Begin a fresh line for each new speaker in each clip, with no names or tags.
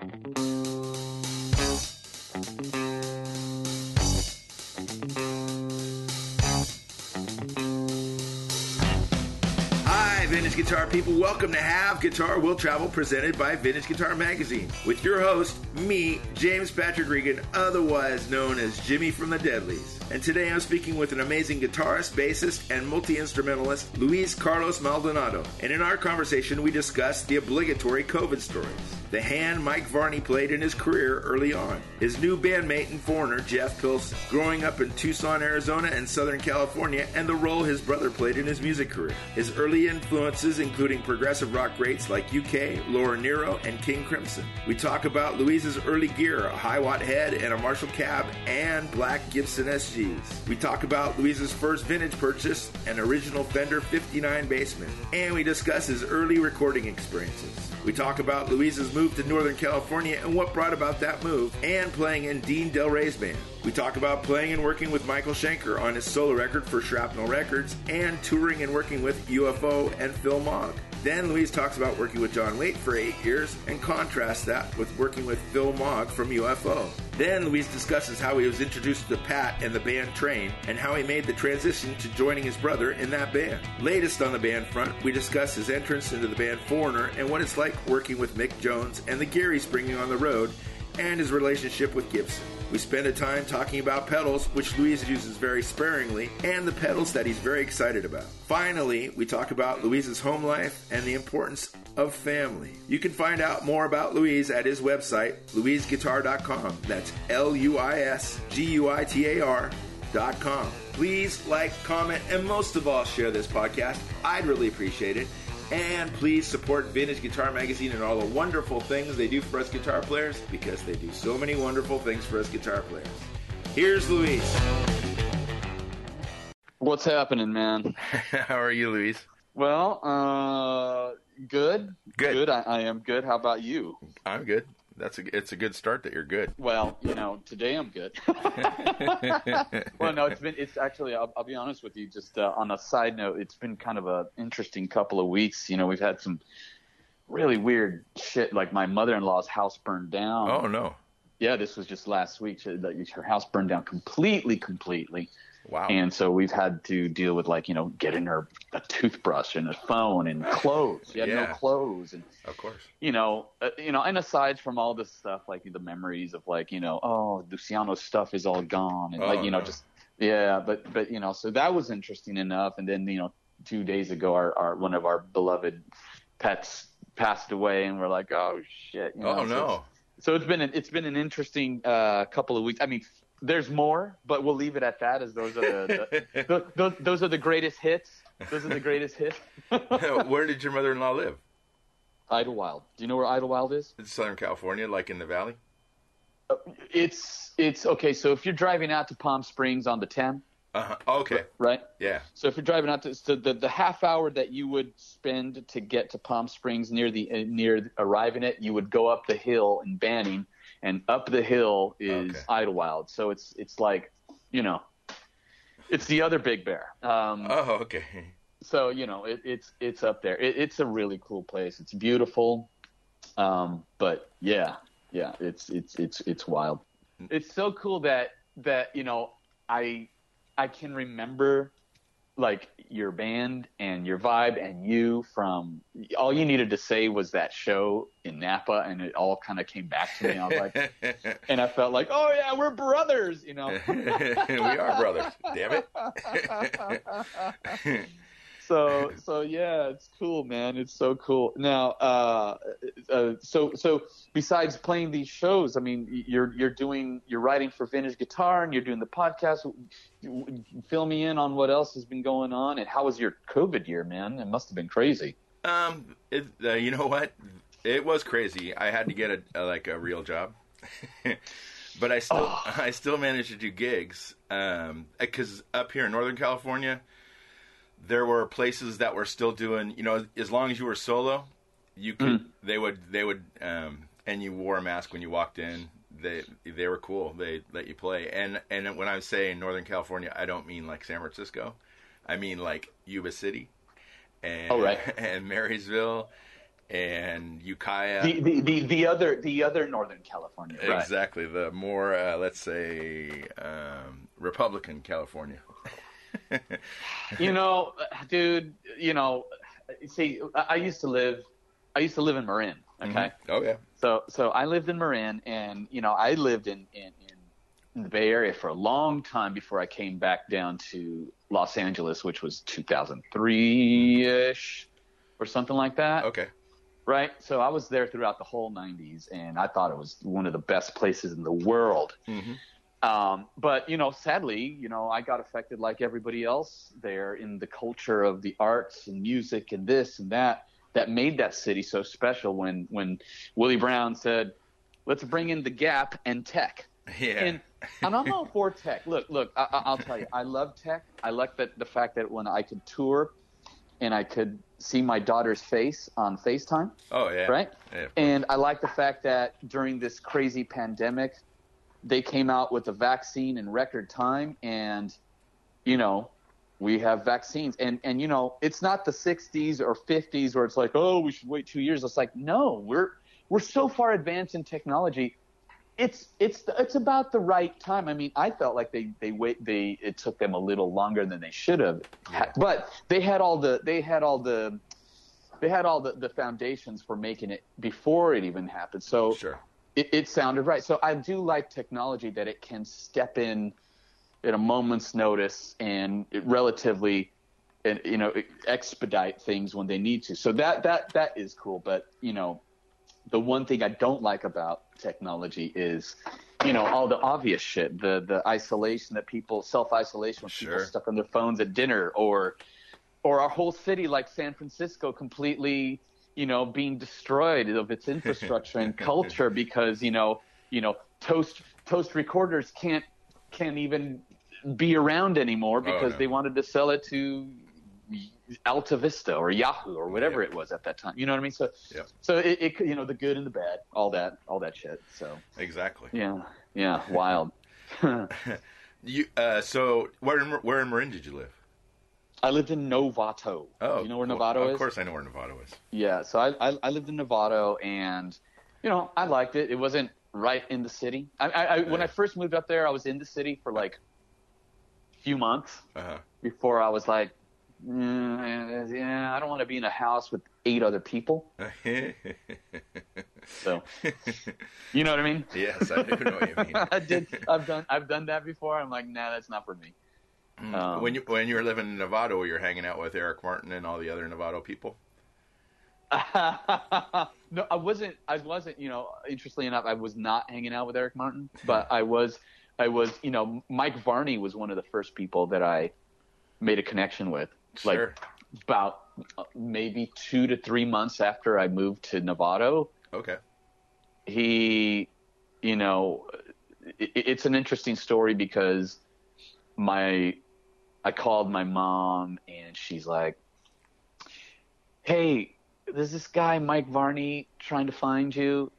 Hi, Vintage Guitar people. Welcome to Have Guitar Will Travel presented by Vintage Guitar Magazine with your host, me, James Patrick Regan, otherwise known as Jimmy from the Deadlies. And today I'm speaking with an amazing guitarist, bassist, and multi instrumentalist, Luis Carlos Maldonado. And in our conversation, we discuss the obligatory COVID stories the hand Mike Varney played in his career early on, his new bandmate and foreigner, Jeff Pilson, growing up in Tucson, Arizona, and Southern California, and the role his brother played in his music career. His early influences, including progressive rock greats like UK, Laura Nyro, and King Crimson. We talk about Luis's early gear, a Hiwatt head and a Marshall cab, and black Gibson SGs. We talk about Luis's first vintage purchase, an original Fender 59 Bassman, and we discuss his early recording experiences. We talk about Luis's move to Northern California and what brought about that move, and playing in Dean Del Rey's band. We talk about playing and working with Michael Schenker on his solo record for Shrapnel Records, and touring and working with UFO and Phil Mogg. Then Luis talks about working with John Waite for eight years and contrasts that with working with Phil Mogg from UFO. Then Luis discusses how he was introduced to Pat and the band Train and how he made the transition to joining his brother in that band. Latest on the band front, we discuss his entrance into the band Foreigner and what it's like working with Mick Jones and the Garys bringing on the road and his relationship with Gibson. We spend a time talking about pedals, which Luis uses very sparingly, and the pedals that he's very excited about. Finally, we talk about Luis's home life and the importance of family. You can find out more about Luis at his website, luisguitar.com. That's L U I S G U I T A R.com. Please like, comment, and most of all, share this podcast. I'd really appreciate it. And please support Vintage Guitar Magazine and all the wonderful things they do for us guitar players because they do so many wonderful things for us guitar players. Here's Luis.
What's happening, man?
How are you, Luis?
Well, uh, good.
Good.
I, I am good. How about you?
I'm good. That's a it's a good start that you're good.
Well, you know, today I'm good. well, no, it's been it's actually I'll, I'll be honest with you. Just uh, on a side note, it's been kind of a interesting couple of weeks. You know, we've had some really weird shit. Like my mother-in-law's house burned down.
Oh no.
Yeah, this was just last week. Her house burned down completely, completely.
Wow.
And so we've had to deal with like you know getting her a toothbrush and a phone and clothes. She had
Yeah.
no clothes and
of course.
you know, uh, you know, and aside from all this stuff, like the memories of like, you know, oh, Luciano's stuff is all gone, and
Oh,
like, you know,
no.
just yeah, but but you know, so that was interesting enough. And then you know, two days ago, our, our one of our beloved pets passed away, and we're like, oh shit. You know,
Oh
so
no.
it's- So it's been an, it's been an interesting uh, couple of weeks. I mean, there's more, but we'll leave it at that. As those are the, the, the those, those are the greatest hits. Those are the greatest hits.
Where did your mother-in-law live?
Idyllwild. Do you know where Idyllwild is?
In Southern California, like in the valley?
It's it's okay. So if you're driving out to Palm Springs on the 10,
Uh-huh. Okay.
right?
Yeah.
So if you're driving out to so the the half hour that you would spend to get to Palm Springs near the uh, near arriving it, you would go up the hill in Banning, and up the hill is
Okay.
Idyllwild. So it's it's like you know, it's the other Big Bear. Um,
Oh, okay.
so you know it, it's it's up there. It, it's a really cool place. It's beautiful, um, but yeah, yeah, it's it's it's it's wild. It's so cool that that you know I I can remember like your band and your vibe and you from all you needed to say was that show in Napa and it all kind of came back to me. I was like, and I felt like, oh yeah, we're brothers, you know.
we are brothers. Damn it.
so so yeah it's cool man. It's so cool. Now uh, uh so so besides playing these shows i mean you're you're doing you're writing for vintage guitar and you're doing the podcast. Fill me in on what else has been going on and how was your covid year man? It must have been crazy.
Um, it, uh, you know what? It was crazy. I had to get a, a like a real job, but I still I still managed to do gigs. Um, because up here in Northern California, there were places that were still doing. You know, as long as you were solo, you could. They would. They would. Um, and you wore a mask when you walked in. They they were cool. They let you play. And and when I say Northern California, I don't mean like San Francisco. I mean like Yuba City and
Oh, right.
and Marysville and Ukiah.
The, the, the, the other the other Northern California. Right.
Exactly. The more, uh, let's say, um, Republican California.
you know, dude. You know, see, I used to live. I used to live in Marin. Okay.
Mm-hmm. Oh yeah.
So so I lived in Marin, and you know, I lived in in, in the Bay Area for a long time before I came back down to Los Angeles, which was 2003 ish or something like that.
Okay.
Right. So I was there throughout the whole 90s, and I thought it was one of the best places in the world.
Mm-hmm.
Um, but you know, sadly, you know, I got affected like everybody else there in the culture of the arts and music and this and that that made that city so special. When when Willie Brown said, "Let's bring in the Gap and tech,"
Yeah.
and, and I'm all for tech. Look, look, I, I'll tell you, I love tech. I like that the fact that when I could tour and I could see my daughter's face on FaceTime,
oh yeah.
right?
Yeah.
And I like the fact that during this crazy pandemic, they came out with a vaccine in record time, and you know, we have vaccines, and and you know, it's not the 60s or 50s where it's like, oh, we should wait two years. It's like, no, we're we're so far advanced in technology. It's it's it's about the right time. I mean, I felt like they they wait they it took them a little longer than they should have,
Yeah.
but they had all the they had all the they had all the, the foundations for making it before it even happened. So
Sure.
It, it sounded right. So I do like technology that it can step in at a moment's notice and relatively, and you know, expedite things when they need to. So that that that is cool. But you know, the one thing I don't like about technology is, you know, all the obvious shit, the the isolation that people self isolation when
Sure.
people stuck on their phones at dinner, or or our whole city like San Francisco completely, you know, being destroyed of its infrastructure and culture because you know, you know, toast toast recorders can't can't even be around anymore because
no.
they wanted to sell it to Alta Vista or Yahoo or whatever
Yep.
it was at that time. You know what I mean? So,
Yep.
so it, it, you know, the good and the bad, all that, all that shit. So,
Exactly.
yeah, yeah, wild.
You. Uh. So where in where in Marin did you live?
I lived in Novato.
Oh.
you know where. Novato
Of
is?
Of course, I know where Novato is.
Yeah, so I, I I lived in Novato, and you know I liked it. It wasn't right in the city. I, I, I when I first moved up there, I was in the city for like a few months
Uh huh.
before I was like, mm, yeah, I don't want to be in a house with eight other people. So you know what I mean?
yes, I do know what you mean.
I did. I've done. I've done that before. I'm like, nah, that's not for me. Um,
when you when you were living in you were hanging out with Eric Martin and all the other Novato people.
no, I wasn't. I wasn't. You know, interestingly enough, I was not hanging out with Eric Martin, but I was. I was. You know, Mike Varney was one of the first people that I made a connection with.
Sure.
Like about uh, maybe two to three months after I moved to Novato.
Okay.
he, you know, it, it's an interesting story because my, I called my mom and she's like, "Hey, there's this guy Mike Varney trying to find you."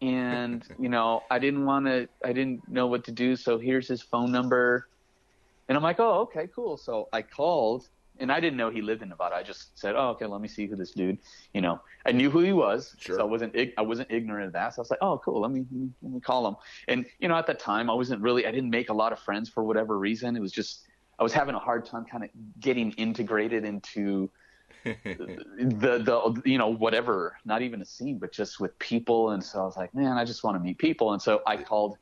And you know, I didn't want to. I didn't know what to do, so here's his phone number. And I'm like, oh, okay, cool. So I called, and I didn't know he lived in Novato. I just said, oh, okay, let me see who this dude. You know, I knew who he was,
Sure.
so I wasn't I wasn't ignorant of that. So I was like, oh, cool. Let me let me, let me call him. And you know, at that time, I wasn't really I didn't make a lot of friends for whatever reason. It was just I was having a hard time kind of getting integrated into the the you know whatever not even a scene but just with people. And so i was like man i just want to meet people. And so i called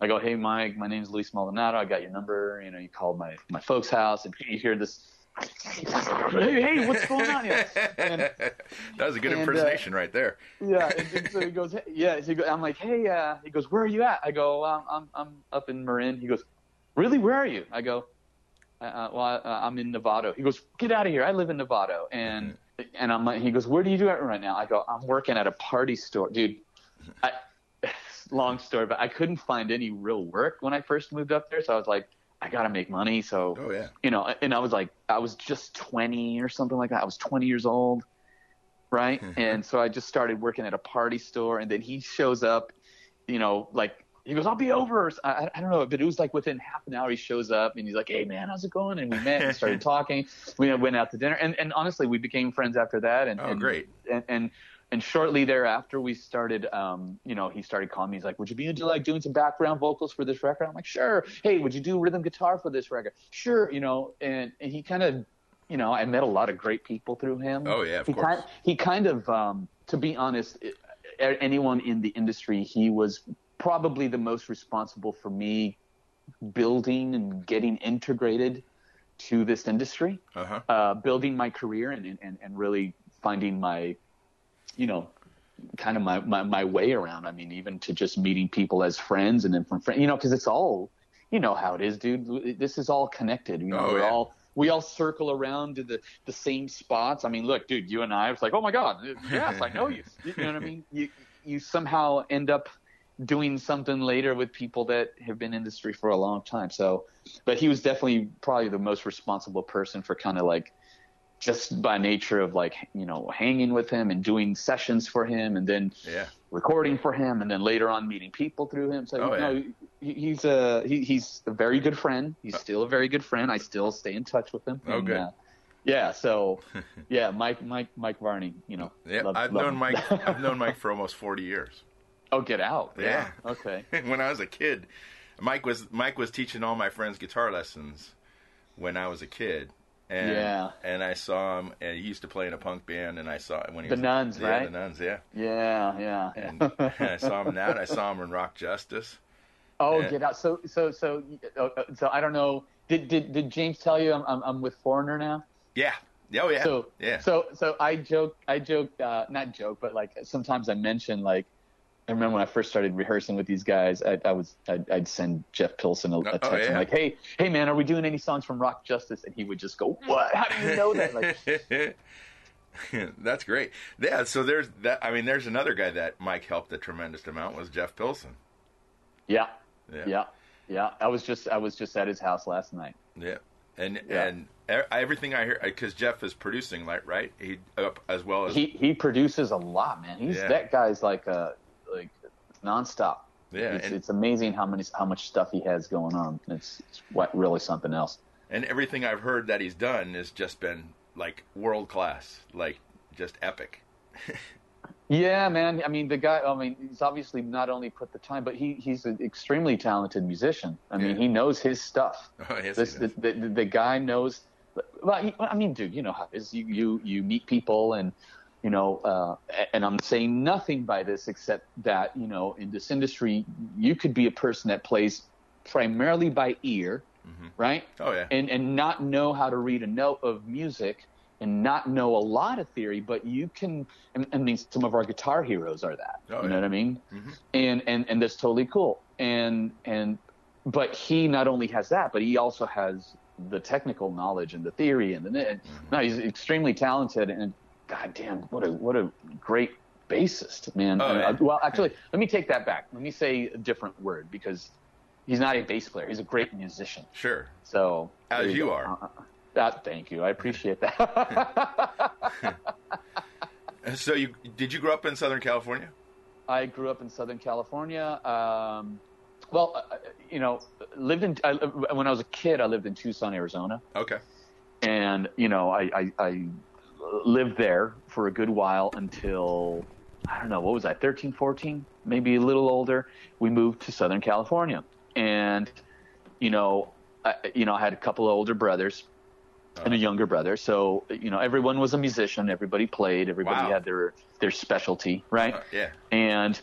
i go hey mike my name's luis maldonado. I got your number. You know you called my my folks house. And you hear this hey, hey what's going on here? And
that was a good
and, uh,
impersonation right there.
yeah and, and so he goes hey, yeah so he go, i'm like hey uh he goes where are you at? I go i'm i'm up in marin. He goes really? Where are you? I go uh, uh, well, uh, I'm in Novato. He goes, get out of here. I live in Novato. And, and I'm like, he goes, where do you do it right now? I go, I'm working at a party store, dude. I, long story, but I couldn't find any real work when I first moved up there. So I was like, I got to make money. So,
Oh yeah.
you know, and I was like, I was just 20 or something like that. I was 20 years old. Right. and so I just started working at a party store. And then he shows up, you know, like, he goes, I'll be over. I, I don't know, but it was like within half an hour he shows up and he's like, Hey man, how's it going? And we met and started talking. We went out to dinner and, and honestly, we became friends after that. And,
Oh,
and,
great.
And, and, and shortly thereafter we started um you know he started calling me he's like would you be into like doing some background vocals for this record i'm like sure hey would you do rhythm guitar for this record sure you know and, and he kind of you know i met a lot of great people through him
Oh, yeah, of
he
course.
kind he kind of um to be honest it- anyone in the industry he was probably the most responsible for me building and getting integrated to this industry
Uh-huh.
uh, building my career and, and, and really finding my, you know, kind of my, my, my way around. I mean, even to just meeting people as friends and then from friends, you know, because it's all, you know how it is, dude. This is all connected. You know,
Oh,
we're
yeah.
all we all circle around to the the same spots. I mean, look, dude, you and I. It's like, oh my god, yes, I know you. You know what I mean? You you somehow end up doing something later with people that have been in industry for a long time. So, but he was definitely probably the most responsible person for kind of like just by nature of like you know hanging with him and doing sessions for him and then
Yeah.
recording for him and then later on meeting people through him. So
Oh,
you know, he, he's a he, he's a very good friend. He's still a very good friend. I still stay in touch with him.
Oh,
And,
good.
uh, yeah. So yeah, Mike Mike Mike Varney. You know.
Yeah.
love-
I've
love
known
him.
Mike. I've known Mike for almost 40 years.
Oh, get out.
Yeah.
Okay.
when I was a kid, Mike was Mike was teaching all my friends guitar lessons when I was a kid. And,
Yeah.
And I saw him, and he used to play in a punk band, and I saw him when he
The
was
Nuns,
yeah,
right?
The Nuns, yeah.
Yeah. Yeah.
And, I saw him in that. I saw him in Rock Justice.
Oh,
Yeah.
get out! So, so, so, uh, uh, so I don't know. Did did did James tell you I'm I'm, I'm with Foreigner now?
Yeah. Oh yeah.
So,
yeah.
so, so I joke, I joke, uh, not joke, but like sometimes I mention like. I remember when I first started rehearsing with these guys, I, I was I'd, I'd send Jeff Pilson a, a
Oh,
text
yeah.
I'm like, "Hey, hey, man, are we doing any songs from Rock Justice?" And he would just go, "What? How do you know that?" Like,
That's great. Yeah. So there's that. I mean, there's another guy that Mike helped a tremendous amount was Jeff Pilson.
yeah,
Yeah.
yeah, yeah. I was just I was just at his house last night.
Yeah, and
Yeah.
and everything I hear because Jeff is producing, like right, he as well as
He he produces a lot, man. He's
Yeah.
that guy's like a nonstop.
yeah,
it's,
and,
it's amazing how many how much stuff he has going on. It's, it's what really something else.
and everything I've heard that he's done has just been like world class, like just epic.
Yeah, man. I mean, the guy. I mean, he's obviously not only put the time, but he he's an extremely talented musician. I mean,
Yeah.
he knows his stuff.
Oh, yes,
This
he
the, the, the, the guy knows. Well, I mean, dude, you know how it is. You you you meet people and. You know, uh, and I'm saying nothing by this except that you know, in this industry, you could be a person that plays primarily by ear, right?
oh yeah,
and and not know how to read a note of music and not know a lot of theory, but you can. I I mean, some of our guitar heroes are that.
Oh,
you know
yeah.
what I mean? Mhm. And and and that's totally cool. And and but he not only has that, but he also has the technical knowledge and the theory and the. And, No, he's extremely talented and. God damn, what a what a great bassist, man.
Oh,
Uh,
yeah.
well, actually, let me take that back. Let me say a different word because he's not a bass player. He's a great musician.
sure.
So
As
there
you are.
Uh, uh, That, thank you. I appreciate that.
So you did you grow up in Southern California?
I grew up in Southern California. Um, well, uh, you know, lived in I, when I was a kid. I lived in Tucson, Arizona,
Okay.
and you know, I, I, I lived there for a good while until I don't know what was I, 13, 14, maybe a little older. We moved to Southern California, and you know, I, you know, I had a couple of older brothers. and a younger brother. So you know, everyone was a musician. Everybody played. Everybody
Wow.
had their their specialty, right?
Uh, yeah.
And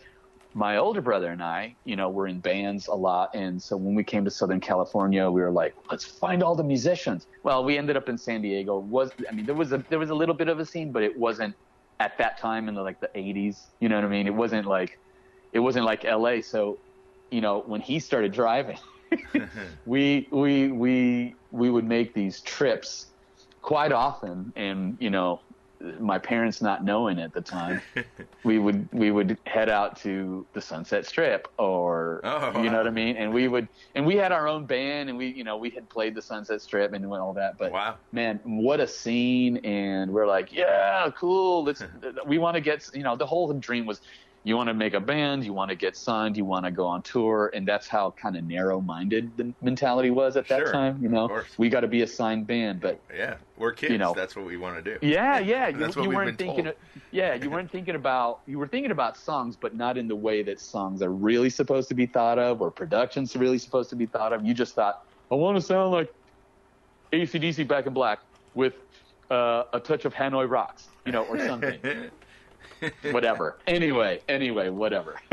my older brother and I, you know, were in bands a lot. And so when we came to Southern California, we were like, let's find all the musicians. Well, we ended up in San Diego. Was I mean, there was a there was a little bit of a scene, but it wasn't at that time in the, like the 80s. You know what I mean? It wasn't like it wasn't like LA. So, you know, when he started driving, we we we we would make these trips quite often and you know my parents not knowing at the time we would we would head out to the sunset strip or
Oh,
you know
wow.
what i mean and we would and we had our own band and we you know we had played the sunset strip and all that but
Wow.
man what a scene and we're like yeah cool let's we want to get you know the whole dream was you want to make a band, you want to get signed, you want to go on tour, and that's how kind of narrow-minded the mentality was at that
Sure,
time. You know, we got to be a signed band, but
Yeah, we're kids.
You know.
That's what we want to do.
yeah, yeah, you, you weren't thinking. Of, yeah, you weren't thinking about. You were thinking about songs, but not in the way that songs are really supposed to be thought of, or productions really supposed to be thought of. You just thought, I want to sound like ACDC Back in Black with uh, a touch of Hanoi Rocks, you know, or something. whatever. Anyway, anyway, whatever.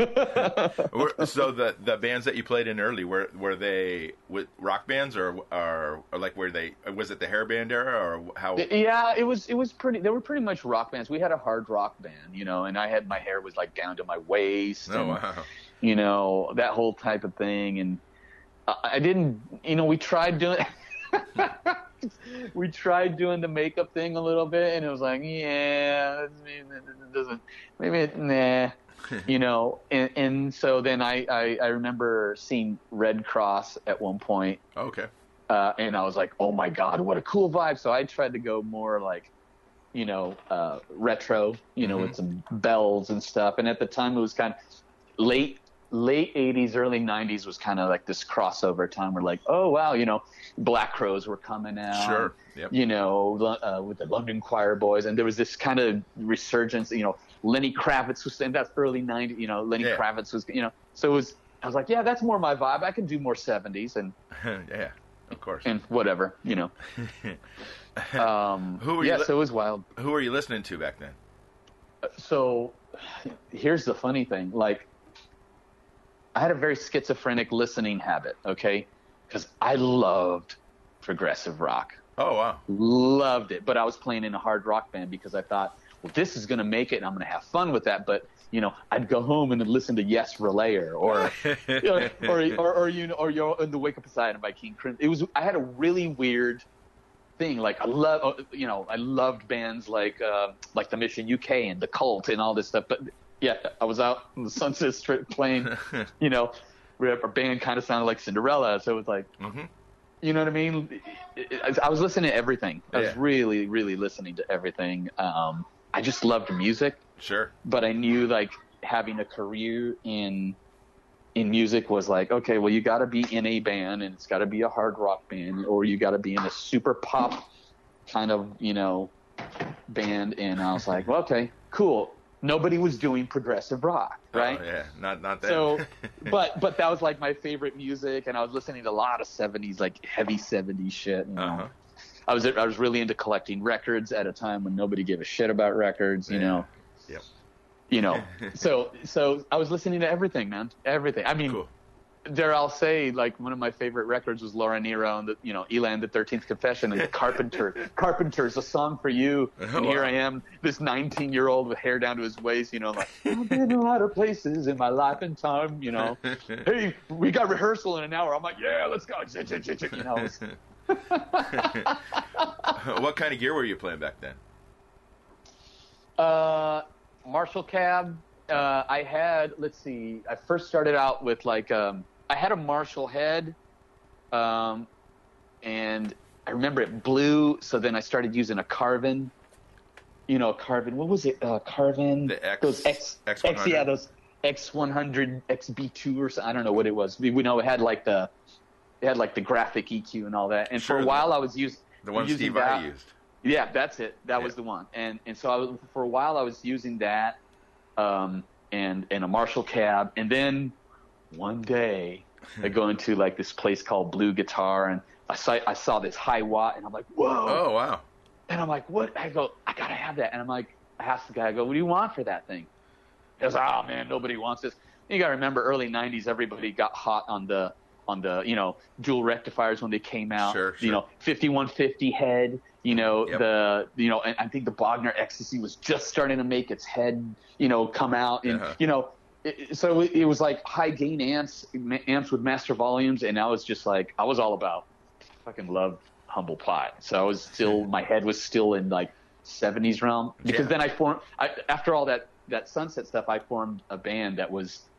So the the bands that you played in early were were they with rock bands or or, or like were they was it the hair band era or how?
yeah, it was. It was pretty. They were pretty much rock bands. We had a hard rock band, you know, and I had my hair was like down to my waist.
Oh
and,
wow.
you know that whole type of thing and I, I didn't you know we tried doing we tried doing the makeup thing a little bit and it was like yeah it doesn't maybe it, nah you know and, and so then I, I i remember seeing Redd Kross at one point
Okay.
uh, and I was like, "Oh my god, what a cool vibe!" So I tried to go more like, you know, uh, retro, you know,
Mhm.
with some bells and stuff. And at the time, it was kind of late late '80s, early '90s was kind of like this crossover time. Where like, oh wow, you know, Black Crowes were coming out.
Sure. Yep.
You know, uh, with the London Quireboys, and there was this kind of resurgence. You know, Lenny Kravitz was, and that's early '90s. You know, Lenny
Yeah.
Kravitz was, you know, so it was. I was like, yeah, that's more my vibe. I can do more '70s and
yeah. Of course.
and whatever, you know. Um,
Who were you
yeah,
li-
so it was wild.
Who were you listening to back then?
So here's the funny thing: like, I had a very schizophrenic listening habit. Okay, because I loved progressive rock,
Oh wow.
loved it. But I was playing in a hard rock band because I thought, well, this is going to make it, and I'm going to have fun with that. But you know, I'd go home and listen to Yes Relayer or or, or, or, or you know, or you're in the Wake of Poseidon by King Crimson. It was I had a really weird thing. Like I love, you know, I loved bands like uh, like the Mission UK and the Cult and all this stuff. But yeah, I was out on the Sunset Strip playing, you know, our band kind of sounded like Cinderella. So it was like,
Mhm.
you know what I mean? I I was listening to everything. I was
Yeah.
really, really listening to everything. Um, I just loved music
Sure.
but I knew like having a career in in music was like okay well you got to be in a band and it's got to be a hard rock band or you got to be in a super pop kind of you know band and I was like well okay cool nobody was doing progressive rock right
Oh, yeah. Not not that.
so but but that was like my favorite music and I was listening to a lot of 70s like heavy 70s shit you know
uh-huh.
I was I was really into collecting records at a time when nobody gave a shit about records, you
Yeah.
know.
Yep.
You know, so so I was listening to everything, man, everything. I mean,
Cool.
Dare I'll say, like one of my favorite records was Laura Nyro and the, you know, Eli and the Thirteenth Confession and Carpenter. Carpenter's a song for you,
Oh,
and here. I am, this 19 year old with hair down to his waist, you know, like I've been a lot of places in my life and time, you know. hey, we got rehearsal in an hour. I'm like, yeah, let's go. You know,
what kind of gear were you playing back then?
Uh, Marshall cab. Uh, I had. Let's see. I first started out with like um, I had a Marshall head, um, and I remember it blew. So then I started using a Carvin. You know, a Carvin. What was it? Uh, Carvin.
The X-
Those X.
X100?
X. Yeah, those X one hundred XB two or something. I don't know what it was. We, we know it had like the. It had like the graphic EQ and all that. And
Sure,
for a
the-
while, I was using
The one
using
Steve
that.
I used.
Yeah, that's it. That was the one. And and so I was for a while I was using that, um, and and a Marshall cab, and then one day I go into like this place called Blue Guitar, and I saw I saw this Hiwatt, and I'm like, whoa!
Oh wow.
And I'm like, what? I go, I gotta have that. And I'm like, I asked the guy, I go, what do you want for that thing? He goes, oh man, nobody wants this. You gotta remember, early '90s, everybody got hot on the on the you know dual rectifiers when they came out.
Sure, sure.
You know, 5150 head. You know
Yep.
the you know, and I think the Bogner Ecstasy was just starting to make its head you know come out, and
Uh-huh.
you know. It, so it, it was like high gain amps, amps with master volumes, and I was just like, I was all about fucking loved humble pie. So I was still, my head was still in like 70s realm because
Yeah.
then I formed, I, after all that, that sunset stuff, I formed a band that was,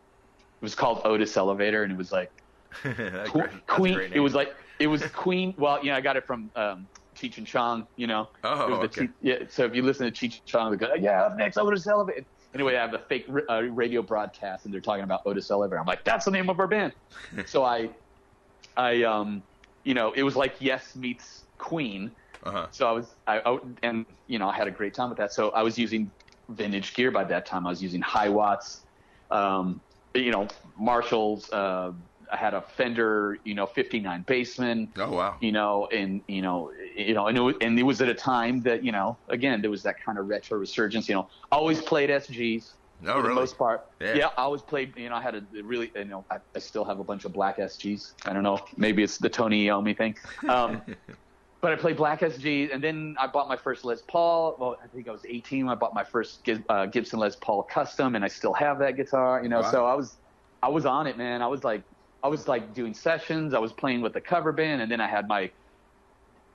it was called Otis Elevator and it was like
That's
Que-
great. That's
Queen, it was like, it was Queen. Well, you know, I got it from, um, Cheech and Chong, you know,
Oh,
it was the
okay.
Cheech- yeah. So if you listen to Cheech and Chong, they go, yeah, up next Otis Elevator. Anyway, I have a fake uh, radio broadcast, and they're talking about Otis Elevator. I'm like, that's the name of our band. so I, I, um, you know, it was like Yes meets Queen.
Uh-huh.
So I was, I, I, and you know, I had a great time with that. So I was using vintage gear by that time. I was using Hiwatts, um, you know, Marshalls. Uh, had a Fender, you know, 59 Bassman.
Oh wow.
You know, and you know, you know, and it was, and it was at a time that you know, again, there was that kind of retro resurgence. You know, always played SGs.
No,
for the
really.
most part.
Yeah.
I always played. You know, I had a really, you know, I, I still have a bunch of black SGs. I don't know, maybe it's the Tony Iommi thing. Um, but I played black SG, and then I bought my first Les Paul. Well, I think I was 18 when I bought my first uh, Gibson Les Paul Custom, and I still have that guitar. You know,
Wow.
so I was, I was on it, man. I was like, I was like doing sessions. I was playing with the cover band, and then I had my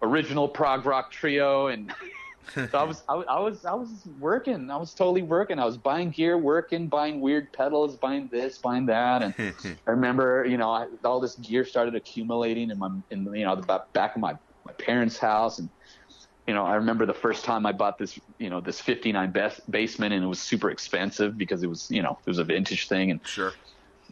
original prog rock trio, and so I was, I, was- I was, I was working. I was totally working. I was buying gear, working, buying weird pedals, buying this, buying that, and I remember, you know, I, all this gear started accumulating in my, in you know, the back of my my parents' house, and you know, I remember the first time I bought this, you know, this '59 bas- Bassman, and it was super expensive because it was, you know, it was a vintage thing, and
Sure.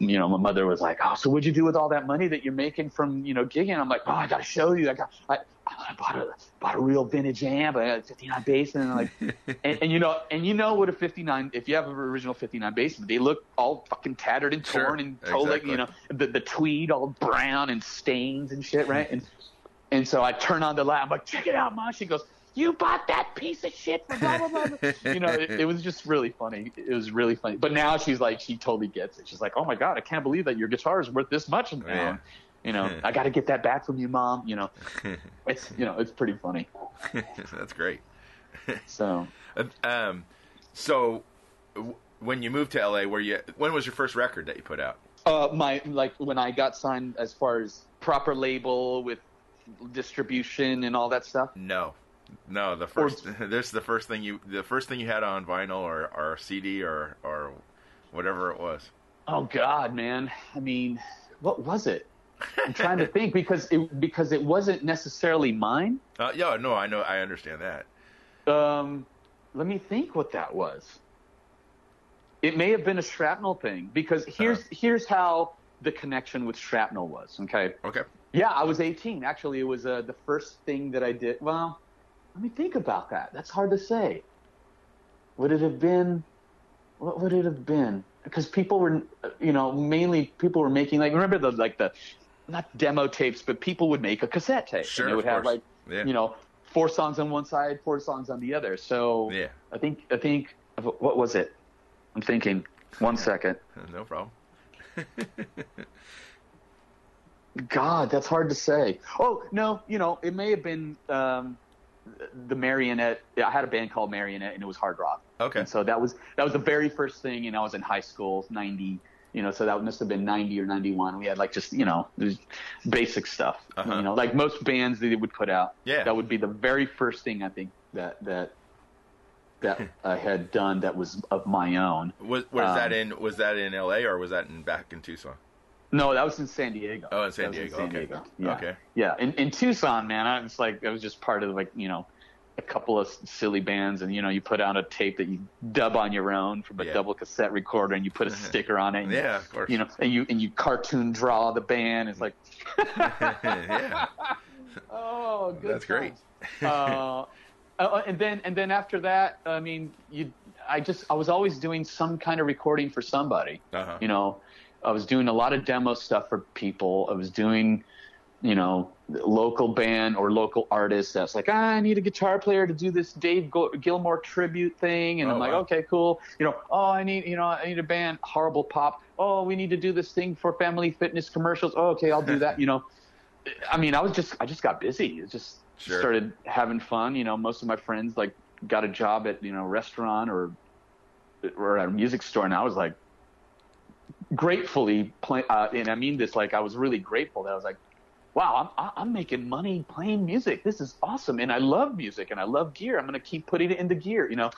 You know, my mother was like, "Oh, so what'd you do with all that money that you're making from, you know, gigging?" I'm like, "Oh, I gotta show you. I got, I, I bought a bought a real vintage amp, I got a 59 bass, and like, and, and you know, and you know what a 59, if you have an original 59 bass, they look all fucking tattered and
Sure,
torn and totally,
exactly.
you know, the the tweed all brown and stains and shit, right? And and so I turn on the light. I'm like, "Check it out, mom." She goes. You bought that piece of shit for blah blah blah. you know, it, it was just really funny. It was really funny. But now she's like, she totally gets it. She's like, oh my god, I can't believe that your guitar is worth this much now.
Yeah.
You know, I got to get that back from you, mom. You know, it's you know, it's pretty funny.
That's great.
So
Uh, Um, so w- when you moved to LA, where you when was your first record that you put out?
Uh, my like when I got signed as far as proper label with distribution and all that stuff.
No, no. The first this is the first thing you the first thing you had on vinyl or or CD or or whatever it was.
Oh God, man! I mean, what was it? I'm trying to think because it because it wasn't necessarily mine.
Uh, yeah, no, I know, I understand that.
Um, let me think what that was. It may have been a shrapnel thing because here's
Uh-huh.
here's how the connection with shrapnel was. Okay.
Okay.
Yeah, I was 18. Actually, it was uh, the first thing that I did. Well, let me think about that. That's hard to say. Would it have been? What would it have been? Because people were, you know, mainly people were making like remember the like the not demo tapes, but people would make a cassette tape.
Sure,
and they would have
course.
like
Yeah.
you know four songs on one side, four songs on the other. So
Yeah.
I think I think what was it? I'm thinking. One second.
No problem.
God, that's hard to say. Oh no, you know, it may have been um, the Marionette. I had a band called Marionette, and it was hard rock.
Okay.
And so that was that was the very first thing, and I was in high school, ninety. You know, so that must have been ninety or ninety one. We had like just you know basic stuff.
Uh-huh.
You know, like most bands that they would put out.
Yeah.
That would be the very first thing I think that that that I had done that was of my own.
Was was
Um,
that in was that in L.A. or was that in back in Tucson?
No, that was in San Diego.
Oh, in San
That
Diego.
San
okay.
Diego. Yeah.
Okay.
Yeah, in, in Tucson, man, I was like, I was just part of like, you know, a couple of silly bands, and you know, you put out a tape that you dub on your own from a
Yeah.
double cassette recorder, and you put a sticker on it. And,
Yeah, of course.
You know, and you and you cartoon draw the band. It's like,
yeah.
oh, good.
That's great.
uh, uh, and then and then after that, I mean, you, I just I was always doing some kind of recording for somebody.
Uh-huh.
You know, I was doing a lot of demo stuff for people. I was doing, you know, local band or local artist that's like, ah, I need a guitar player to do this Dave Gilmour tribute thing, and
Oh,
I'm like,
wow.
okay, cool. You know, oh, I need, you know, I need a band, horrible pop. Oh, we need to do this thing for Family Fitness commercials. Oh, okay, I'll do that. You know, I mean, I was just, I just got busy. It just
Sure.
started having fun. You know, most of my friends like got a job at you know restaurant or or at a music store, and I was like gratefully play, uh, and I mean this like I was really grateful that I was like, wow, I'm I'm making money playing music. This is awesome, and I love music and I love gear. I'm gonna keep putting it into gear, you know.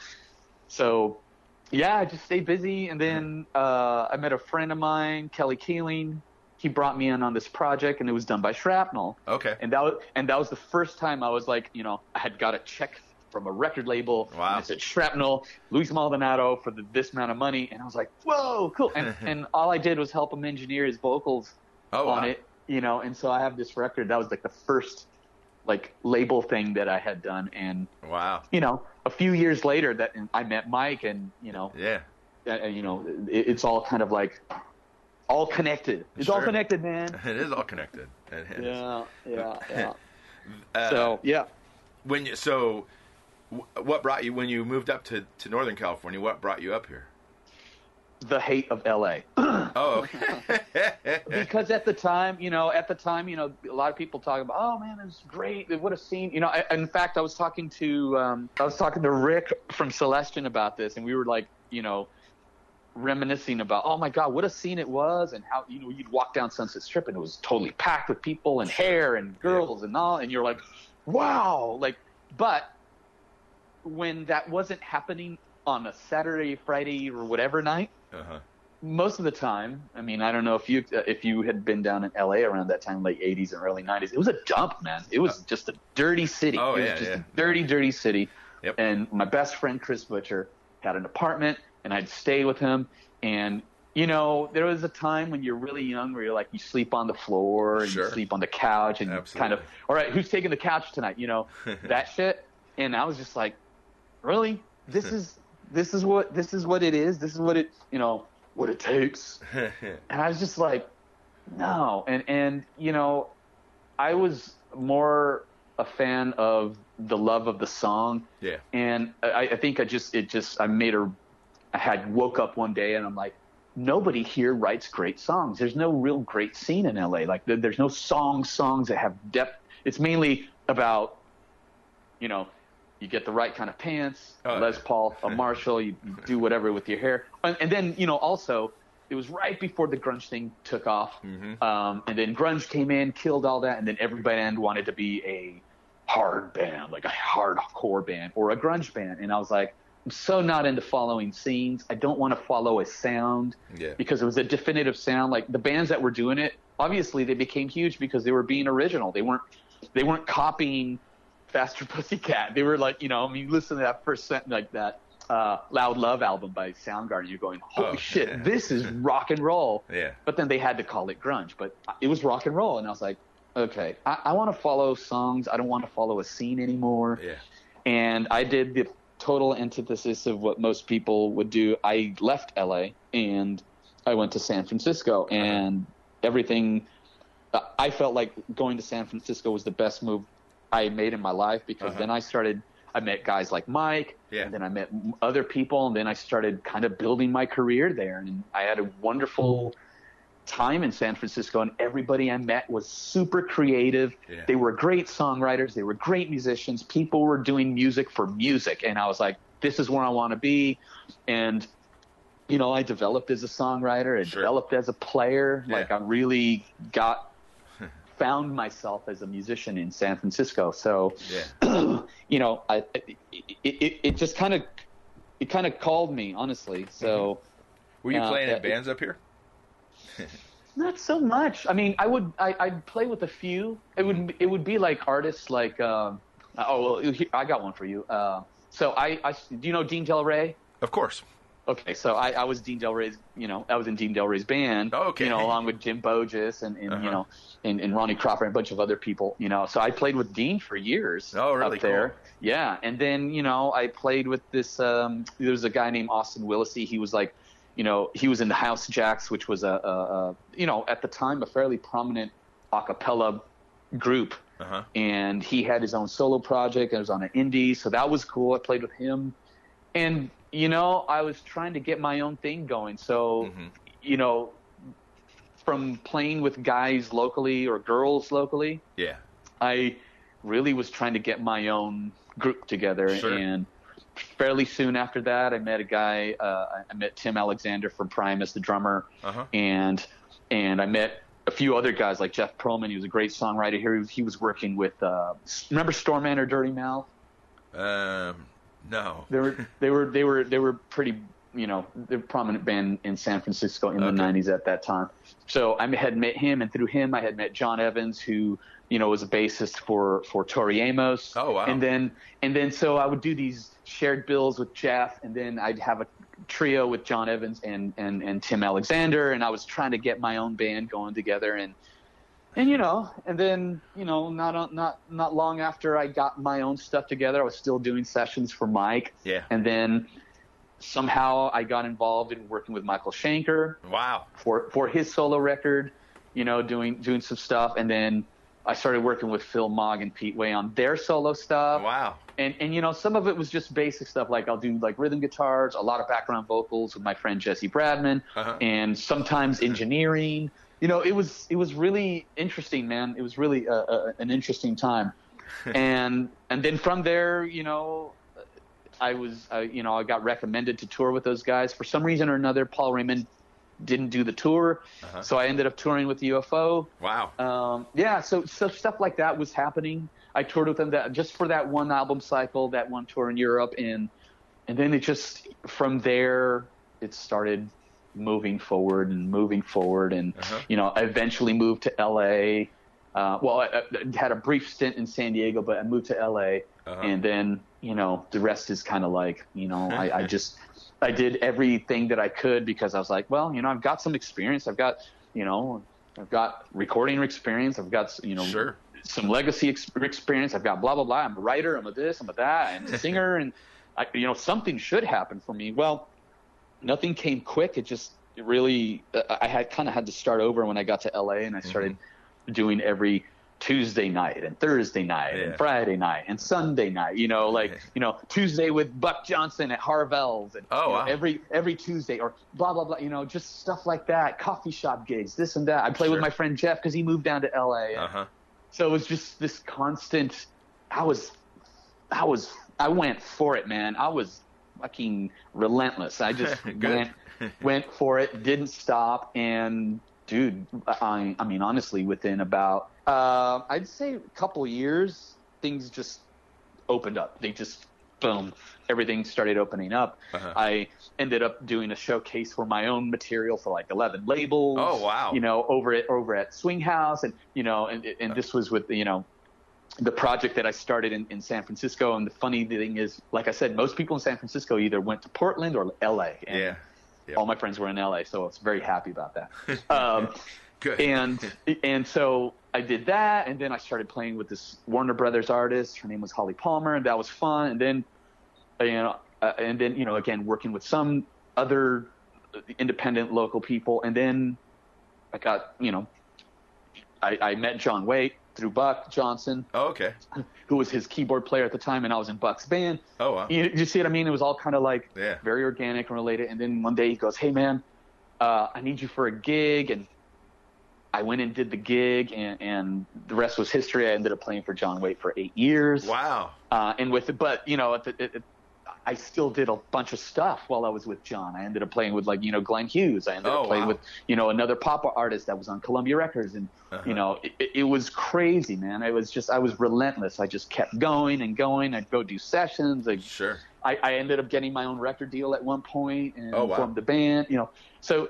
So yeah, I just stayed busy, and then uh, I met a friend of mine, Kelly Keeling. He brought me in on this project, and it was done by Shrapnel
Okay.
and that was and that was the first time I was like, you know, I had got a check from a record label.
Wow.
And it said Shrapnel, Luis Maldonado for the, this amount of money. And I was like, whoa, cool. And, and all I did was help him engineer his vocals
Oh,
on
wow.
it, you know. And so I have this record. That was like the first like label thing that I had done. And,
Wow.
you know, a few years later that I met Mike and, you know,
Yeah.
uh, you know, it, it's all kind of like all connected. It's all connected, man.
It is all connected. Is.
Yeah, yeah, yeah.
Uh,
so yeah,
when you so what brought you when you moved up to, to Northern California? What brought you up here?
the hate of LA.
Oh,
because at the time, you know, at the time, you know, a lot of people talk about, oh man, it's great. It would have scene. You know, I, in fact, I was talking to, um, I was talking to Rick from Celestion about this, and we were like, you know, reminiscing about, oh my God, what a scene it was, and how, you know, you'd walk down Sunset Strip and it was totally packed with people and hair and girls and all, and you're like, wow, like, but when that wasn't happening on a Saturday, Friday, or whatever night,
uh-huh.
most of the time, I mean, I don't know if you if you had been down in LA around that time, late '80s and early '90s. It was a dump, man. It was just a dirty city.
Oh,
it was
yeah,
just
yeah.
a dirty, dirty city.
Yep.
And my best friend Chris Butcher had an apartment, and I'd stay with him. And you know, there was a time when you're really young where you're like, you sleep on the floor and
Sure.
you sleep on the couch, and kind of, all right, who's taking the couch tonight? You know, that shit. And I was just like, really? This hmm. is this is what this is what it is. This is what it you know what it takes. And I was just like, no. And and you know, I was more a fan of the love of the song.
yeah.
And I, I think I just it just I made her. I had woke up one day and I'm like, nobody here writes great songs. There's no real great scene in LA. Like there's no song songs that have depth. It's mainly about, you know, you get the right kind of pants,
Oh,
Les. Paul, a Marshall, you do whatever with your hair, and, and then you know also it was right before the grunge thing took off,
Mhm.
um, and then grunge came in, killed all that, and then every band wanted to be a hard band, like a hardcore band or a grunge band, and I was like, I'm so not into following scenes. I don't want to follow a sound
Yeah.
because it was a definitive sound. Like the bands that were doing it, obviously they became huge because they were being original. They weren't they weren't copying Faster Pussycat. They were like, you know, I mean, listen to that first sentence, like that uh, Loud Love album by Soundgarden. You're going, holy
Oh,
shit,
yeah.
this is rock and roll.
Yeah.
But then they had to call it grunge, but it was rock and roll, and I was like, okay, I, I want to follow songs. I don't want to follow a scene anymore
Yeah.
and I did the total antithesis of what most people would do. I left LA and I went to San Francisco, and everything. I felt like going to San Francisco was the best move I made in my life because
Uh-huh.
then I started. I met guys like Mike,
Yeah.
and then I met other people, and then I started kind of building my career there, and I had a wonderful time in San Francisco, and everybody I met was super creative.
Yeah.
They were great songwriters. They were great musicians. People were doing music for music, and I was like, "This is where I want to be." And you know, I developed as a songwriter. I
Sure.
developed as a player.
Yeah.
Like I really got found myself as a musician in San Francisco. So
Yeah.
you know, I it it, it just kind of it kind of called me honestly. So.
Were you
Uh,
playing in
uh,
bands up here?
Not so much. I mean, I would I, I'd play with a few. It would it would be like artists like um, oh well here- I got one for you. Uh, so I, I do you know Dean Del Rey?
Of course.
Okay, so I, I was Dean Del Rey's you know I was in Dean Del Rey's band.
Okay.
You know along with Jim Bogios and, and
Uh-huh.
you know and, and Ronnie Cropper and a bunch of other people. You know so I played with Dean for years.
Oh, really
Up there.
cool.
Yeah, and then you know I played with this. Um, there was a guy named Austin Willacy. He was like, you know, he was in the House Jacks, which was a, a, a you know at the time a fairly prominent a cappella group,
Uh huh.
and he had his own solo project. and it was on an indie, so that was cool. I played with him, and you know I was trying to get my own thing going. So
Mhm.
you know, from playing with guys locally or girls locally,
Yeah.
I really was trying to get my own group together,
Sure.
and fairly soon after that, I met a guy. Uh, I met Tim Alexander from Primus, the drummer,
Uh huh.
and and I met a few other guys like Jeff Perlman. He was a great songwriter here. He was, he was working with uh, remember Stormman or Dirty Mouth.
Um. No.
They were they were they were they were pretty you know, the prominent band in San Francisco in
Okay.
the '90s at that time. So I had met him, and through him, I had met John Evans, who you know was a bassist for for Tori Amos.
Oh, wow.
And then and then so I would do these shared bills with Jeff, and then I'd have a trio with John Evans and and and Tim Alexander, and I was trying to get my own band going together, and and you know, and then you know, not not not long after I got my own stuff together, I was still doing sessions for Mike,
Yeah.
and then somehow I got involved in working with Michael Schenker.
Wow.
for for his solo record, you know, doing doing some stuff, and then I started working with Phil Mogg and Pete Way on their solo stuff,
Wow.
and and you know, some of it was just basic stuff like I'll do like rhythm guitars, a lot of background vocals with my friend Jesse Bradman,
Uh-huh.
and sometimes engineering. You know, it was it was really interesting, man. It was really a, a, an interesting time, and and then from there, you know, I was, uh, you know, I got recommended to tour with those guys. For some reason or another, Paul Raymond didn't do the tour,
Uh-huh.
so I ended up touring with UFO.
Wow.
Um, yeah, so so stuff like that was happening. I toured with them that just for that one album cycle, that one tour in Europe, and and then it just from there it started moving forward and moving forward, and
Uh-huh.
you know, I eventually moved to LA. Uh, well, I, I had a brief stint in San Diego, but I moved to LA,
Uh-huh.
and then you know the rest is kind of like you know I, I just I did everything that I could because I was like, well, you know, I've got some experience. I've got you know I've got recording experience. I've got you know
Sure.
some legacy ex- experience. I've got blah blah blah. I'm a writer. I'm a this. I'm a that. I'm a singer, and I, you know something should happen for me. Well, nothing came quick. It just it really uh, I had kind of had to start over when I got to LA and I started doing every Tuesday night and Thursday night
Yeah.
and Friday night and Sunday night. You know, like you know Tuesday with Buck Johnson at Harvelle's and
Oh,
you know,
wow.
every every Tuesday or blah blah blah. You know, just stuff like that. Coffee shop gigs, this and that. I played
Sure.
with my friend Jeff because he moved down to LA.
Uh-huh.
so it was just this constant. I was, I was, I went for it, man. I was fucking relentless. I just went, went for it, didn't stop, and dude, I, I mean, honestly, within about, uh, I'd say a couple years, things just opened up. They just, boom, everything started opening up.
Uh-huh.
I ended up doing a showcase for my own material for like 11 labels.
Oh, wow.
You know, over at over at Swing House, and you know, and and this was with you know, the project that I started in, in San Francisco. And the funny thing is, like I said, most people in San Francisco either went to Portland or L.A. And
Yeah. Yeah.
all my friends were in L.A., so I was very happy about that. Um,
Good.
and and so I did that, and then I started playing with this Warner Brothers artist. Her name was Holly Palmer, and that was fun. And then, you know, uh, and then you know, again working with some other independent local people, and then I got you know, I, I met John Waite through Buck Johnson,
oh, okay.
who was his keyboard player at the time, and I was in Buck's band.
Oh, wow.
You, you see what I mean? It was all kind of like
Yeah.
very organic and related. And then one day he goes, "Hey man, uh, I need you for a gig," and I went and did the gig, and, and the rest was history. I ended up playing for John Waite for eight years.
Wow.
Uh, and with it but you know, it, it, it, I still did a bunch of stuff while I was with John. I ended up playing with like you know Glenn Hughes. I ended
Oh,
up playing
wow.
with you know another pop artist that was on Columbia Records, and
Uh-huh.
you know it, it was crazy, man. It was just I was relentless. I just kept going and going. I'd go do sessions. I'd
Sure.
I, I ended up getting my own record deal at one point and
Oh, wow.
formed the band. You know, so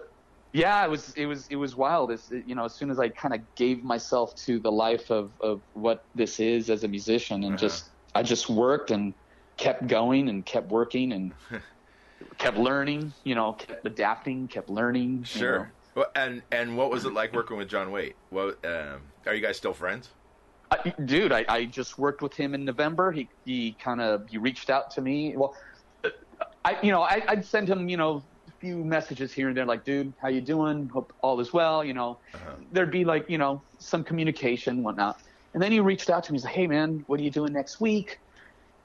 yeah, it was it was it was wild. It's, you know, as soon as I kind of gave myself to the life of of what this is as a musician, and
Uh-huh.
just I just worked and kept going and kept working and kept learning. You know, kept adapting, kept learning. you
Sure.
know.
Well, and and what was it like working with John Waite? What um, are you guys still friends?
I, dude, I, I just worked with him in November. He he kind of he reached out to me. Well, I you know I, I'd send him you know a few messages here and there like, dude, how you doing? Hope all is well. You know,
Uh-huh.
there'd be like you know some communication whatnot. And then he reached out to me. He's like, hey man, what are you doing next week?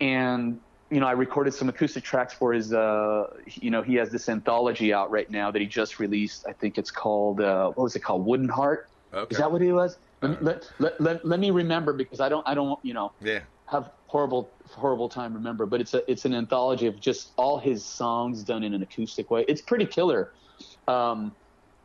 And you know, I recorded some acoustic tracks for his. Uh, you know, he has this anthology out right now that he just released. I think it's called uh, what was it called? Wooden Heart.
Okay.
Is that what he was? Let, me- let, let, let, let me remember because I don't I don't you know
Yeah.
have horrible horrible time remember but it's a it's an anthology of just all his songs done in an acoustic way it's pretty killer um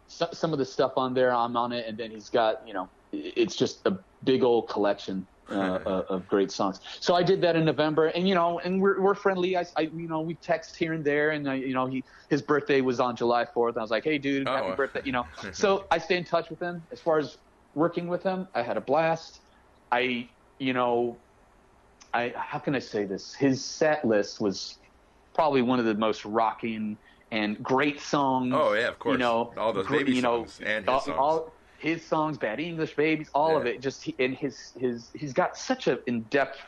so, some of the stuff on there i'm on it and then he's got you know it's just a big old collection uh, uh, of great songs. So I did that in November, and you know, and we're we're friendly. I, I you know we text here and there, and I, you know he his birthday was on July 4th. I was like, hey dude, happy
Oh.
birthday, you know. so I stay in touch with him. As far as working with him, I had a blast. I you know, I how can I say this? His set list was probably one of the most rocking and great songs.
Oh, yeah, of course.
You know,
All those baby
you know,
songs and his
all,
songs.
all his songs, Bad English Babies, all of it. Just he, and his his he's got such an in depth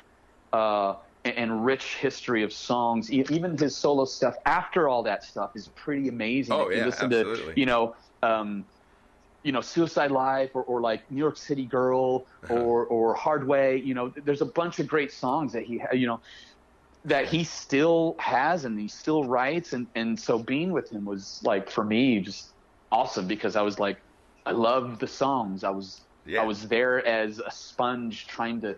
uh, and, rich history of songs. E- Even his solo stuff after all that stuff is pretty amazing.
Oh,
If you
yeah,
listen
absolutely.
to you know. Um, you know, Suicide Life or, or like New York City Girl
Uh-huh.
or or Hard Way. You know, there's a bunch of great songs that he, you know, that he still has and he still writes. And and so being with him was like for me just awesome because I was like, I loved the songs. I was
Yeah.
I was there as a sponge trying to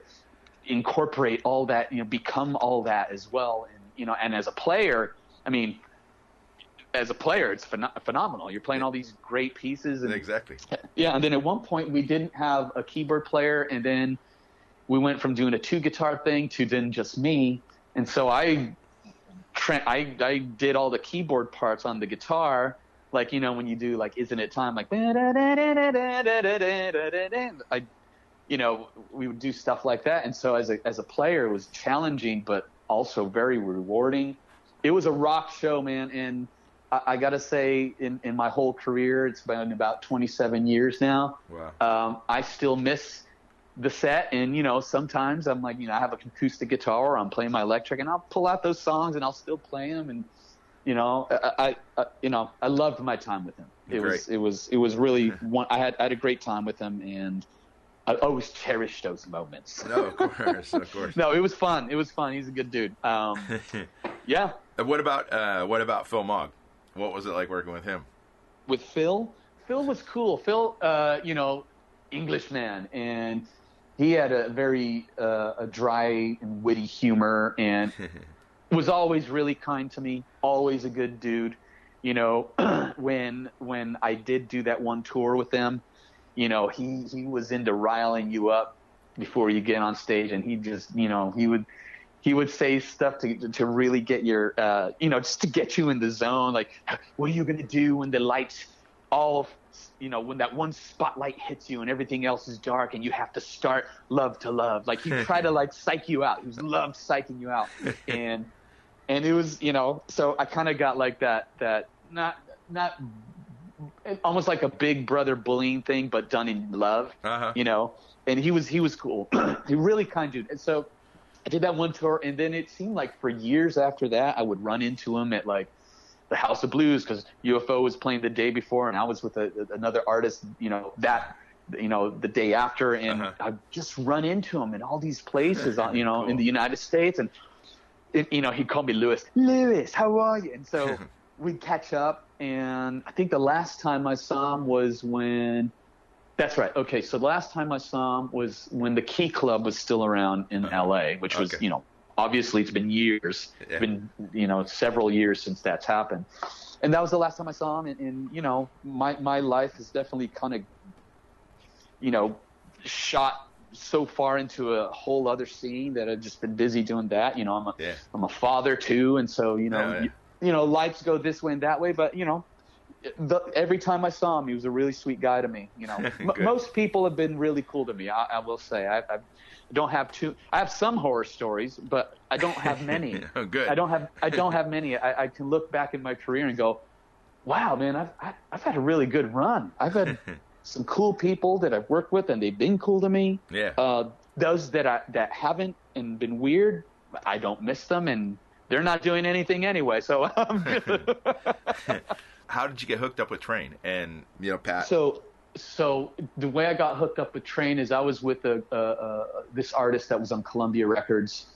incorporate all that, you know, become all that as well. And you know, and as a player, I mean. As a player, it's phen- phenomenal. You're playing all these great pieces, and
exactly.
yeah, and then at one point we didn't have a keyboard player, and then we went from doing a two guitar thing to then just me, and so I, tra- I, I did all the keyboard parts on the guitar, like you know when you do like "Isn't It Time," like I, you know, we would do stuff like that, and so as a as a player, it was challenging, but also very rewarding. It was a rock show, man, and I, I got to say, in, in my whole career, it's been about 27 years now.
Wow.
Um, I still miss the set, and you know, sometimes I'm like, you know, I have an acoustic guitar, I'm playing my electric, and I'll pull out those songs and I'll still play them, and you know, I, I, you know, I loved my time with him. It was, it was, it was really one. I had, I had a great time with him, and I always cherish those moments.
No, of course, of course.
no, it was fun. It was fun. He's a good dude. Um, yeah,
And what about uh, what about Phil Mogg? What was it like working with him?
with Phil. Phil was cool. Phil, uh, you know, Englishman, and he had a very uh, a dry and witty humor, and was always really kind to me. Always a good dude. You know, when when I did do that one tour with them, you know, he he was into riling you up before you get on stage, and he just, you know, he would he would say stuff to to really get your uh, you know just to get you in the zone like what are you going to do when the lights all you know when that one spotlight hits you and everything else is dark and you have to start love to love like he try to like psych you out he was loved psyching you out and and it was you know so i kind of got like that that not not almost like a big brother bullying thing but done in love
Uh-huh.
you know and he was he was cool he really kind dude and so i did that one tour and then it seemed like for years after that i would run into him at like the house of blues because ufo was playing the day before and i was with a, another artist you know that you know the day after and
Uh-huh.
i just run into him in all these places on you know in the united states and it, you know he called me lewis lewis how are you and so we'd catch up and i think the last time i saw him was when that's right. Okay, so the last time I saw him was when the Key Club was still around in uh-huh. LA, which was,
Okay.
you know, obviously it's been years,
Yeah.
it's been, you know, several years since that's happened. And that was the last time I saw him. And, and you know, my, my life has definitely kind of, you know, shot so far into a whole other scene that I've just been busy doing that. You know, I'm a,
Yeah.
I'm a father too. And so, you know,
Oh, yeah.
you, you know, lives go this way and that way, but you know, the, every time I saw him, he was a really sweet guy to me. You know, M- most people have been really cool to me. I, I will say, I, I don't have too. I have some horror stories, but I don't have many.
Oh, good.
I don't have. I don't have many. I, I can look back in my career and go, "Wow, man, I've I, I've had a really good run. I've had some cool people that I've worked with, and they've been cool to me.
Yeah.
Uh, those that I that haven't and been weird, I don't miss them, and they're not doing anything anyway. So I'm good.
How did you get hooked up with Train and you know Pat?
So, so the way I got hooked up with Train is I was with a, a, a this artist that was on Columbia Records,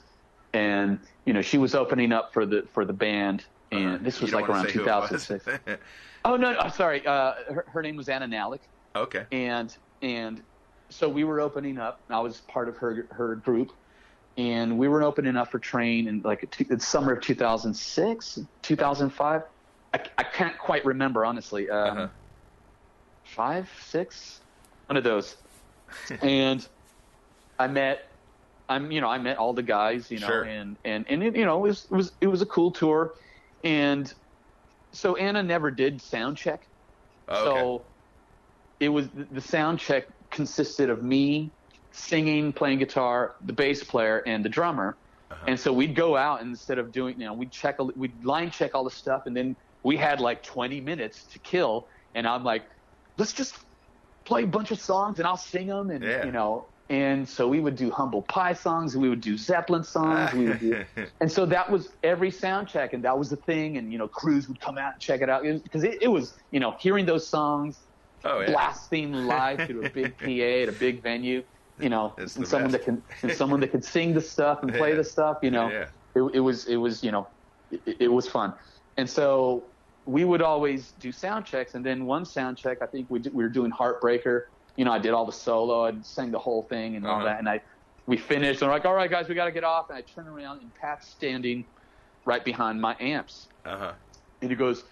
and you know she was opening up for the for the band, and
Uh-huh.
this was like around
say who it was?
2006. oh no, no, sorry, uh, her, her name was Anna Nalick,
okay.
and and so we were opening up. I was part of her her group, and we were opening up for Train in like two, the summer of 2006, 2005. I, I can't quite remember honestly. Um,
Uh-huh.
five, six, one of those. and I met I'm you know I met all the guys, you know,
Sure.
and and and it, you know it was it was it was a cool tour, and so Anna never did sound check.
Oh, okay.
So it was the sound check consisted of me singing, playing guitar, the bass player, and the drummer.
Uh-huh.
And so we'd go out and instead of doing, you know, we'd check, we'd line check all the stuff, and then we had like 20 minutes to kill. And I'm like, let's just play a bunch of songs and I'll sing them, and
Yeah.
you know. And so we would do humble pie songs, we would do Zeppelin songs, we would do and so that was every sound check, and that was the thing. And you know, crews would come out and check it out because it, it was, you know, hearing those songs
oh yeah.
blasting live through a big PA at a big venue. You know, and someone
best.
that can and someone that could sing the stuff and play
Yeah.
the stuff. You know,
Yeah.
it, it was it was you know, it, it was fun. And so we would always do sound checks, and then one sound check, I think we did, we were doing Heartbreaker. You know, I did all the solo, I sang the whole thing and all
Uh-huh.
that, and I we finished. And we're like, all right, guys, we got to get off. And I turn around, and Pat's standing right behind my amps,
Uh huh.
and he goes,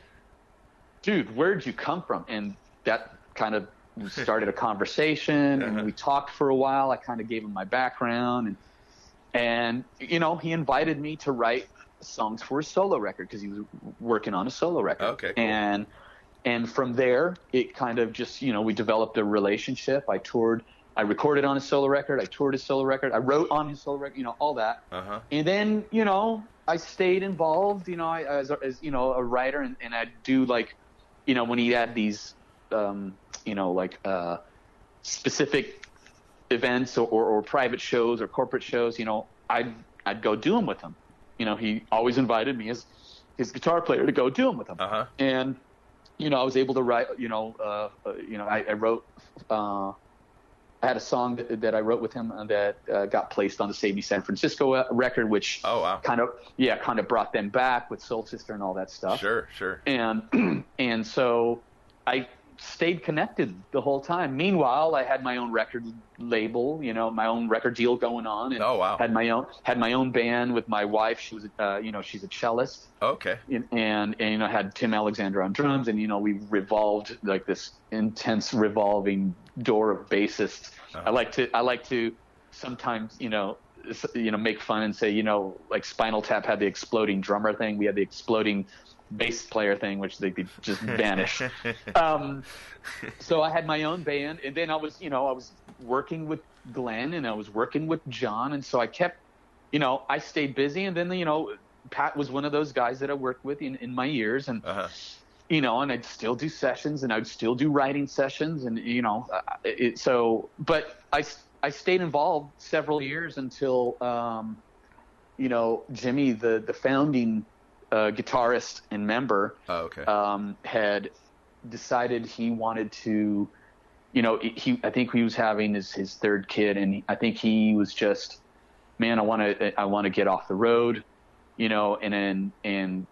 "Dude, where'd you come from?" And that kind of started a conversation,
Uh-huh.
and we talked for a while. I kind of gave him my background, and and you know, he invited me to write songs for a solo record because he was working on a solo record.
Okay, cool.
And and from there, it kind of just you know we developed a relationship. I toured. I recorded on his solo record. I toured his solo record. I wrote on his solo record. You know all that.
Uh huh.
And then, you know, I stayed involved, you know, I, as, as, you know, a writer and, and I'd do like, you know, when he had these, um, you know, like, uh, specific events or, or, or private shows or corporate shows, you know, I'd, I'd go do them with him. You know, he always invited me as his guitar player to go do them with him
Uh huh.
and you know I was able to write you know uh, uh, you know I, I wrote uh, I had a song that, that I wrote with him that uh, got placed on the Save Me San Francisco uh, record which
Oh wow.
kind of yeah kind of brought them back with Soul Sister and all that stuff
Sure. Sure.
and and so I stayed connected the whole time. Meanwhile, I had my own record label, you know, my own record deal going on, and
Oh, wow.
had my own had my own band with my wife. She was, uh, you know, she's a cellist,
Okay.
and, and and you know, I had Tim Alexander on drums, and you know, we revolved like this intense revolving door of bassists.
Uh-huh.
I like to I like to sometimes you know you know make fun and say you know like Spinal Tap had the exploding drummer thing, we had the exploding bass player thing, which they could just vanish. um, so I had my own band, and then I was you know I was working with Glenn and I was working with John, and so I kept you know I stayed busy, and then you know Pat was one of those guys that I worked with in, in my years, and
Uh huh.
you know, and I'd still do sessions and I'd still do writing sessions and you know, it, so but I I stayed involved several years until um, you know Jimmy, the the founding uh, guitarist and member,
Oh, okay.
um, had decided he wanted to, you know, he I think he was having his his third kid and I think he was just, man, I want to I want to get off the road, you know, and then and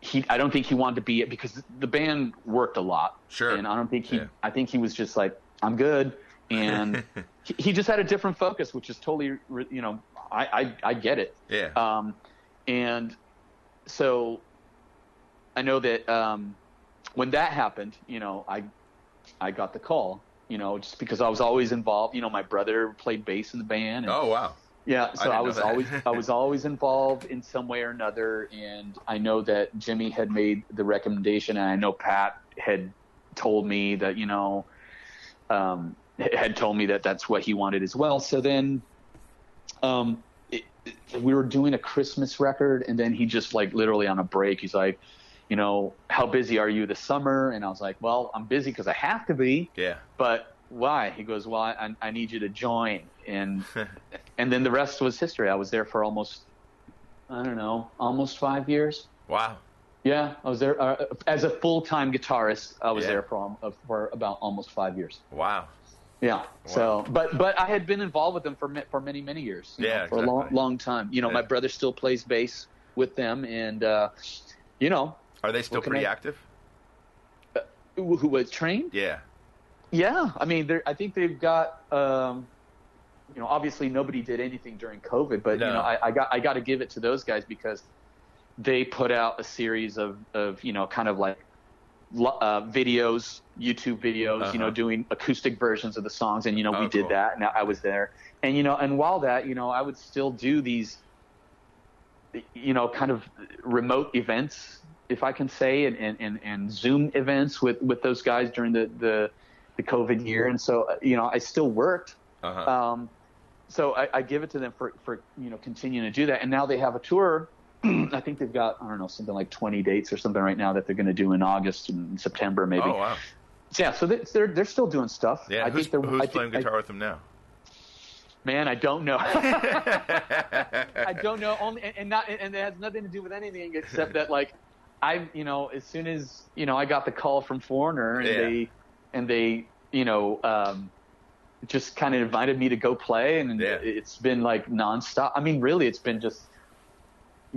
he I don't think he wanted to be it because the band worked a lot.
Sure.
And I don't think he
Yeah.
I think he was just like I'm good and he, he just had a different focus which is totally you know I I, I get it.
yeah.
Um, and so I know that um, when that happened, you know, I I got the call, you know, just because I was always involved. You know, my brother played bass in the band. And,
oh wow.
yeah, so
didn't
I, was always I was always involved in some way or another, and I know that Jimmy had made the recommendation, and I know Pat had told me that you know um, had told me that that's what he wanted as well. So then, um, we were doing a Christmas record, and then he just like literally on a break, he's like, you know, how busy are you this summer? And I was like, well, I'm busy because I have to be
Yeah.
but why? He goes, well, I, I need you to join, and and then the rest was history. I was there for almost, I don't know, almost five years.
Wow.
Yeah, I was there uh, as a full time guitarist. I was
Yeah.
there for al- for about almost five years.
Wow.
Yeah. So, but but I had been involved with them for for many many years.
Yeah,
know, for a long long time. You know, my brother still plays bass with them, and uh, you know,
Are they still pretty
I-
active?
who, who was trained.
Yeah.
Yeah, I mean, they're- I think they've got, um, you know, obviously nobody did anything during COVID, but
No.
you know, I, I got I got to give it to those guys because they put out a series of of you know kind of like uh, videos, YouTube videos, you
Uh-huh.
know, doing acoustic versions of the songs, and you know,
Oh,
we did
cool.
that, and I was there, and you know, and while that, you know, I would still do these, you know, kind of remote events, if I can say, and and, and, and Zoom events with with those guys during the the the COVID year, and so you know, I still worked.
Uh-huh.
Um, so I, I give it to them for, for you know continuing to do that, and now they have a tour. I think they've got I don't know something like 20 dates or something right now that they're going to do in August and September maybe.
oh wow.
Yeah, so they- they're they're still doing stuff.
Yeah.
I
who's
think
who's
I
playing
think,
guitar with them now?
Man, I don't know. I don't know. Only and, and not and it has nothing to do with anything except that like I you know as soon as you know I got the call from Foreigner and
Yeah.
they and they you know um, just kind of invited me to go play and
Yeah.
it's been like nonstop. I mean, really, it's been just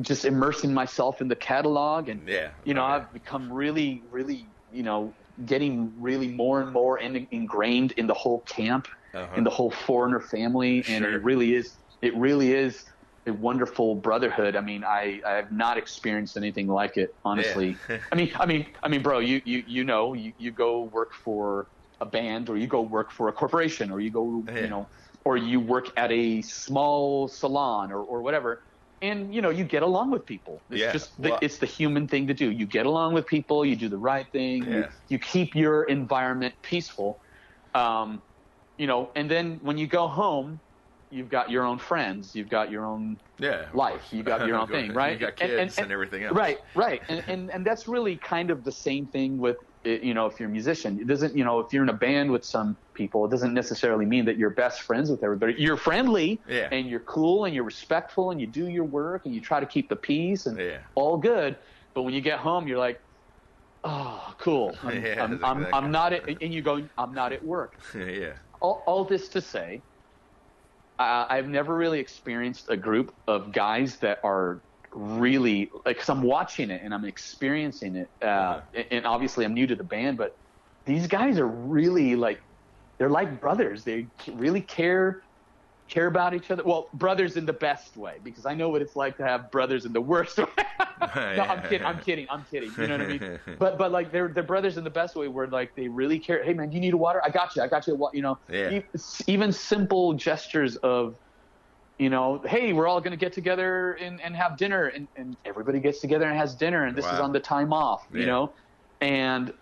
just immersing myself in the catalog and
Yeah.
you know
Oh.
I've become really really you know getting really more and more in, ingrained in the whole camp
Uh-huh.
in the whole foreigner family and it really is it really is a wonderful brotherhood i mean i i have not experienced anything like it honestly
Yeah.
i mean i mean i mean bro you you you know you, you go work for a band or you go work for a corporation or you go
Yeah.
you know or you work at a small salon or, or whatever and you know you get along with people it's
Yeah.
just the,
Well-
it's the human thing to do you get along with people you do the right thing you,
Yeah.
you keep your environment peaceful um, you know and then when you go home you've got your own friends you've got your own
yeah.
life you've got your own thing right
You got
And-
kids and,
and-
everything else.
right right and, and and that's really kind of the same thing with uh, you know if you're a musician it doesn't you know if you're in a band with some people it doesn't necessarily mean that you're best friends with everybody you're friendly
Yeah.
and you're cool and you're respectful and you do your work and you try to keep the peace and
Yeah.
all good but when you get home you're like oh cool i'm,
Yeah,
I'm, I'm,
exactly.
I'm not at, and you go i'm not at work
yeah.
all, all this to say, uh, I've never really experienced a group of guys that are really like. Cause I'm watching it and I'm experiencing it, uh, and- obviously I'm new to the band, but these guys are really like they're like brothers. They really care care about each other. Well, brothers in the best way because I know what it's like to have brothers in the worst way. no, I'm kidding. I'm kidding. I'm kidding. You know what I mean? But but like they're they're brothers in the best way, where like they really care. Hey man, you need a water? I got you. I got you. You know,
Yeah.
Even simple gestures of, you know, hey, we're all gonna get together and, and have dinner, and, and everybody gets together and has dinner, and this is on the time off. You know, and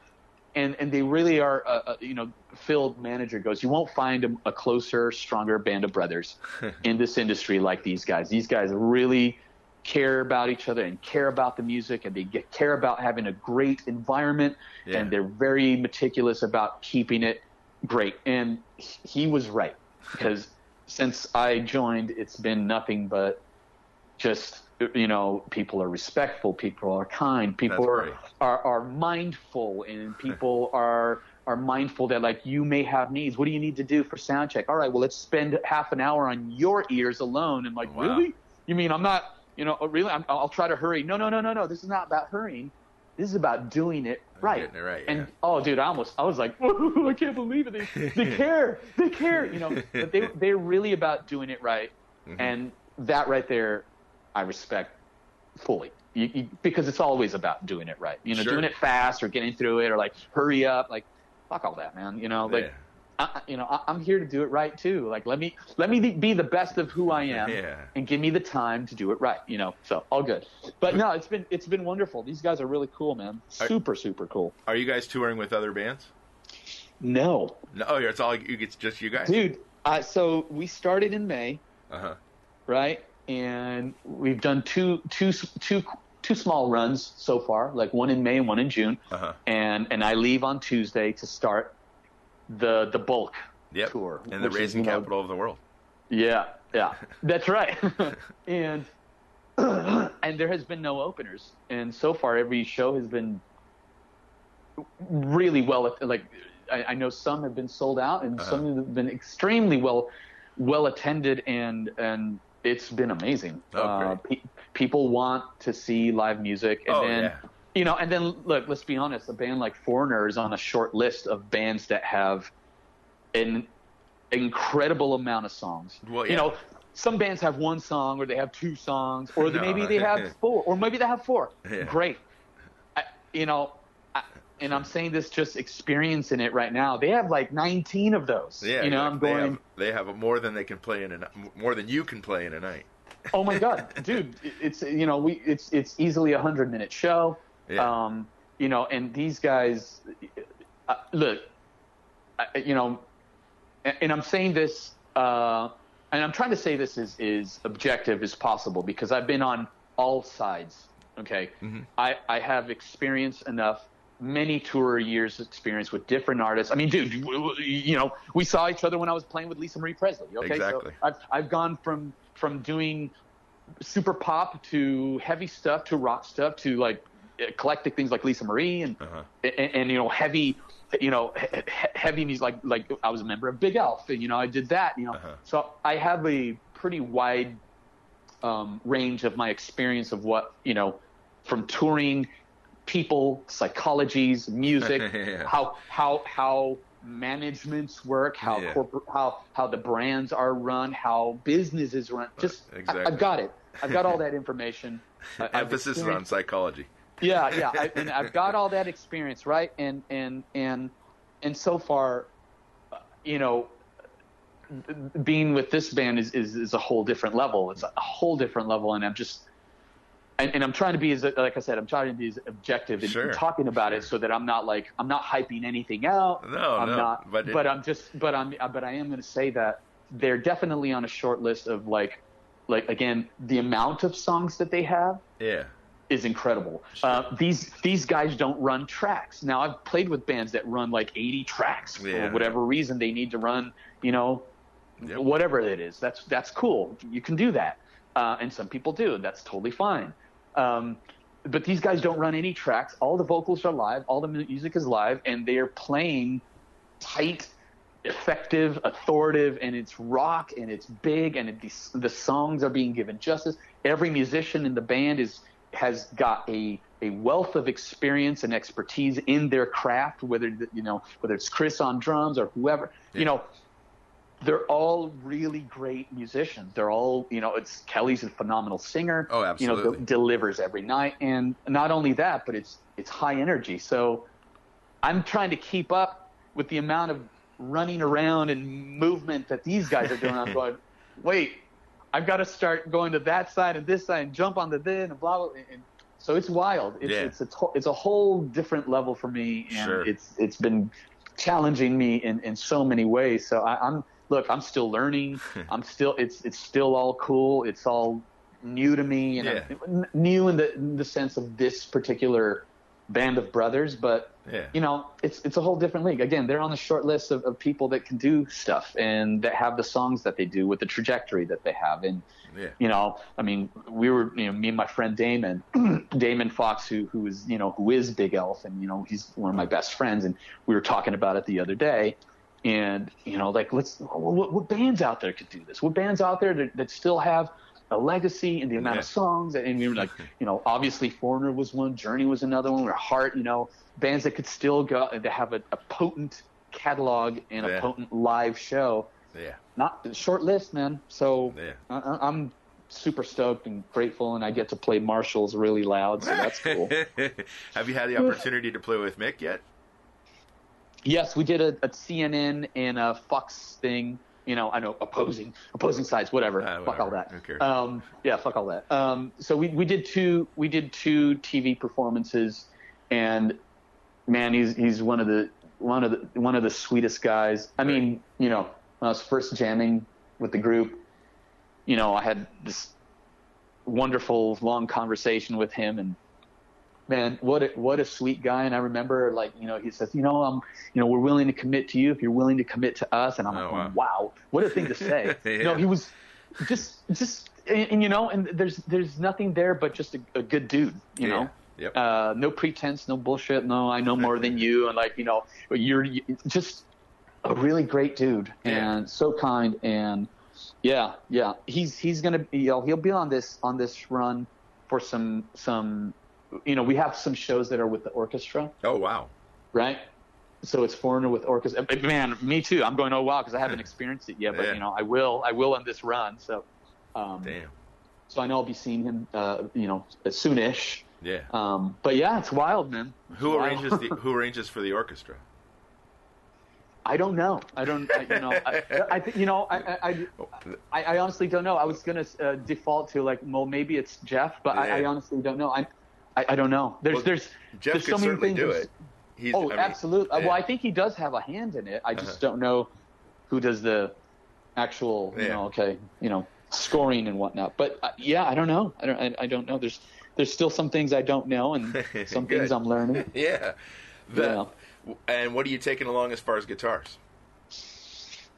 and and they really are. Uh, uh, you know, Phil manager goes, you won't find a, a closer, stronger band of brothers in this industry like these guys. These guys really care about each other and care about the music and they get, care about having a great environment
Yeah.
and they're very meticulous about keeping it great and he was right because since i joined it's been nothing but just you know people are respectful people are kind people are, are are mindful and people are are mindful that like you may have needs. What do you need to do for sound check? All right well let's spend half an hour on your ears alone. And like oh,
Wow.
really? you mean i'm not you know oh, really? I'm, i'll try to hurry. No no no no no. This is not about hurrying. This is about doing it right
Getting it right,
and
yeah.
oh dude i almost i was like i can't believe it they, they care they care you know but they they're really about doing it right
Mm-hmm.
and that right there i respect fully you, you, because it's always about doing it right you know
Sure.
doing it fast or getting through it or like hurry up like fuck all that man you know like
Yeah.
I, you know I, i'm here to do it right too like let me let me be the best of who i am
Yeah.
and give me the time to do it right you know so all good but no it's been it's been wonderful these guys are really cool man
Are-
super super cool
Are you guys touring with other bands?
no
No, oh, yeah, it's all you. It's just you guys.
dude uh, so we started in may
Uh huh.
right? And we've done two, two, two, two small runs so far, like one in May and one in June.
Uh-huh.
And and I leave on Tuesday to start the the bulk
Yep.
tour
And the
raising is, you know,
capital of the world.
Yeah, yeah, that's right. and and there has been no openers, and so far every show has been really well. Like I, I know some have been sold out, and
Uh-huh.
some have been extremely well well attended, and and it's been amazing.
Oh,
uh, pe- people want to see live music, and
Oh,
then.
yeah.
You know, and then look. Let's be honest. A band like Foreigner is on a short list of bands that have an incredible amount of songs.
Well, yeah.
You know, some bands have one song, or they have two songs, or
No.
maybe they have four, or maybe they have four.
Yeah.
Great. I, you know, I, and I'm saying this just experiencing it right now. They have like 19 of those.
Yeah,
you know, I'm
they
going.
have, they have more than they can play in a more than you can play in a night.
oh my god, dude! It's you know we it's it's easily a hundred minute show.
Yeah.
Um, you know, and these guys, uh, look, I, you know, and, and I'm saying this, uh, and I'm trying to say this is is objective as possible because I've been on all sides. Okay,
Mm-hmm.
I I have experience enough. Many tour years experience with different artists. I mean, dude, you know, we saw each other when I was playing with Lisa Marie Presley. Okay,
Exactly.
so I've I've gone from from doing super pop to heavy stuff to rock stuff to like eclectic things like Lisa Marie and
Uh-huh.
and, and you know heavy you know he- he- heavy music like like I was a member of Big Elf and you know I did that you know
Uh-huh.
so I have a pretty wide um, range of my experience of what you know from touring people psychologies music
Yeah.
how how how managements work how
Yeah.
corporate how how the brands are run how businesses run just I,
exactly.
I've got it I've got all that information I-
Emphasis is on psychology.
Yeah, yeah, I, and I've got all that experience, right? And and and and so far, uh, you know, being with this band is, is is a whole different level. It's a whole different level, and I'm just. And, and I'm trying to be as like I said, I'm trying to be as objective in, in
Sure,
talking about it, so that I'm not like I'm not hyping anything out.
No,
I'm
no,
not.
but
But,
it-
I'm just. But I'm. But I am going to say that they're definitely on a short list of like, like again, the amount of songs that they have
Yeah.
Is incredible. Uh, these these guys don't run tracks. Now I've played with bands that run like 80 tracks
Yeah.
for whatever reason they need to run. You know,
Yep.
whatever it is. That's that's cool. You can do that, uh, and some people do. That's totally fine. Um, but these guys don't run any tracks. All the vocals are live. All the music is live, and they are playing tight, effective, authoritative, and it's rock and it's big, and it, the, the songs are being given justice. Every musician in the band is has got a a wealth of experience and expertise in their craft, whether you know whether it's Chris on drums or whoever.
Yeah.
You know, they're all really great musicians. They're all, you know, it's Kelly's a phenomenal singer.
Oh, absolutely.
You know, de- delivers every night, and not only that, but it's it's high energy. So I'm trying to keep up with the amount of running around and movement that these guys are doing. I'm going, wait, I've got to start going to that side and this side and jump onto this and blah blah. And, so it's wild. It's
Yeah.
it's a to- it's a whole different level for me, and
Sure.
it's it's been challenging me in in so many ways. So I, I'm look, I'm still learning. I'm still it's it's still all cool. It's all new to me, and n- new in the in the sense of this particular band of brothers, but
Yeah.
you know, it's it's a whole different league. Again, they're on the short list of, of people that can do stuff and that have the songs that they do with the trajectory that they have. And
Yeah.
you know, I mean, we were, you know, me and my friend Damon, Damon Fox, who who is, you know, who is Big Elf, and you know, he's one of my best friends, and we were talking about it the other day. And you know, like, let's what, what bands out there could do this? What bands out there that, that still have a legacy and the amount of songs? And we were like, you know, obviously Foreigner was one, Journey was another one, or Heart, you know, bands that could still go that have a, a potent catalog and a potent live show.
Yeah.
Not short list, man. So
Yeah.
I- I'm super stoked and grateful, and I get to play Marshalls really loud, so that's cool.
Have you had the opportunity to play with Mick yet?
yes, we did a, a CNN and a Fox thing. You know, I know opposing opposing sides, whatever.
Ah,
Fuck all that. Um, yeah, fuck all that. Um, so we, we did two we did two TV performances, and man, he's he's one of the one of the one of the sweetest guys. I mean, you know, when I was first jamming with the group, you know, I had this wonderful long conversation with him and man what a, what a sweet guy and i remember like you know he says you know i'm you know we're willing to commit to you if you're willing to commit to us and i'm
Oh,
like
wow.
wow. what a thing to say you know he was just just and, and, you know and there's there's nothing there but just a, a good dude you
Yeah.
know
Yep.
uh, no pretense, no bullshit. No, I know more than you, and like you know, you're just a really great dude
Yeah.
and so kind. And yeah, yeah, he's he's gonna be, you know, he'll be on this on this run for some some, you know, we have some shows that are with the orchestra,
oh wow.
right? So it's foreigner with orchestra. Man, me too. I'm going oh wow because I haven't experienced it yet, but
Yeah.
you know, I will. I will on this run. So, um,
Damn.
so I know I'll be seeing him, uh, you know, soonish
Yeah.
Um, but yeah, it's wild, man. It's
who
wild.
arranges the Who arranges for the orchestra?
I don't know. I don't. I, you know. I, I you know. I, I, I, I honestly don't know. I was gonna uh, default to like, well, maybe it's Jeff, but I, I honestly don't know. I, I, I don't know. There's,
Well,
there's,
Jeff
there's so many things.
do it. He's,
Oh,
I mean,
absolutely.
Yeah.
Well, I think he does have a hand in it. I just
Uh-huh.
don't know who does the actual, you
Yeah.
know, okay, you know, scoring and whatnot. But uh, yeah, I don't know. I don't. I, I don't know. There's there's still some things I don't know, and some things I'm learning.
Yeah. The, And what are you taking along as far as guitars?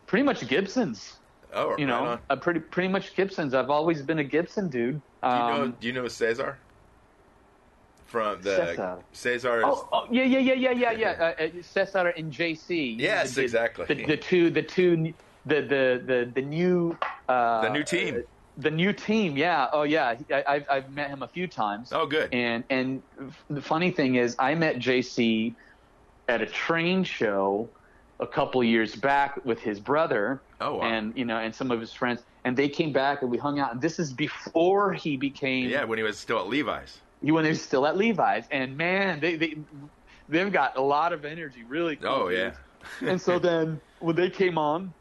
Pretty much Gibsons.
Oh,
You know,
right
uh, pretty pretty much Gibsons. I've always been a Gibson dude.
Do you know?
Um,
Do you know Cesar? From the
Cesar.
Cesar.
Oh, oh, yeah, yeah, yeah, yeah, yeah, yeah. Uh, uh, Cesar and JC.
Yes,
The-
exactly.
The, the two, the two, the the the the new. Uh,
The new team.
The new team, yeah. Oh, yeah. I, I've I've met him a few times.
oh, good.
And and the funny thing is, I met JC at a train show a couple years back with his brother
Oh, wow.
and you know and some of his friends, and they came back and we hung out. And this is before he became
yeah, when he was still at Levi's.
He when they were still at Levi's, and man, they they they've got a lot of energy, really. Cool
Oh, yeah.
and so then when they came on,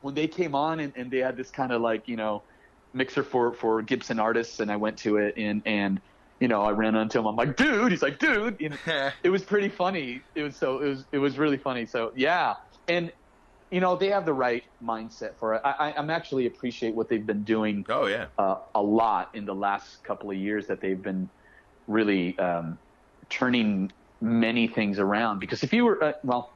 when they came on, and, and they had this kind of like you know mixer for for Gibson artists, and I went to it, and and you know I ran into him. I'm like, dude. He's like, dude. You know, it was pretty funny. It was so it was it was really funny. So yeah, and you know they have the right mindset for it. I, I I'm actually appreciate what they've been doing
oh, yeah.
uh, a lot in the last couple of years that they've been really um, turning many things around. Because if you were, uh, well,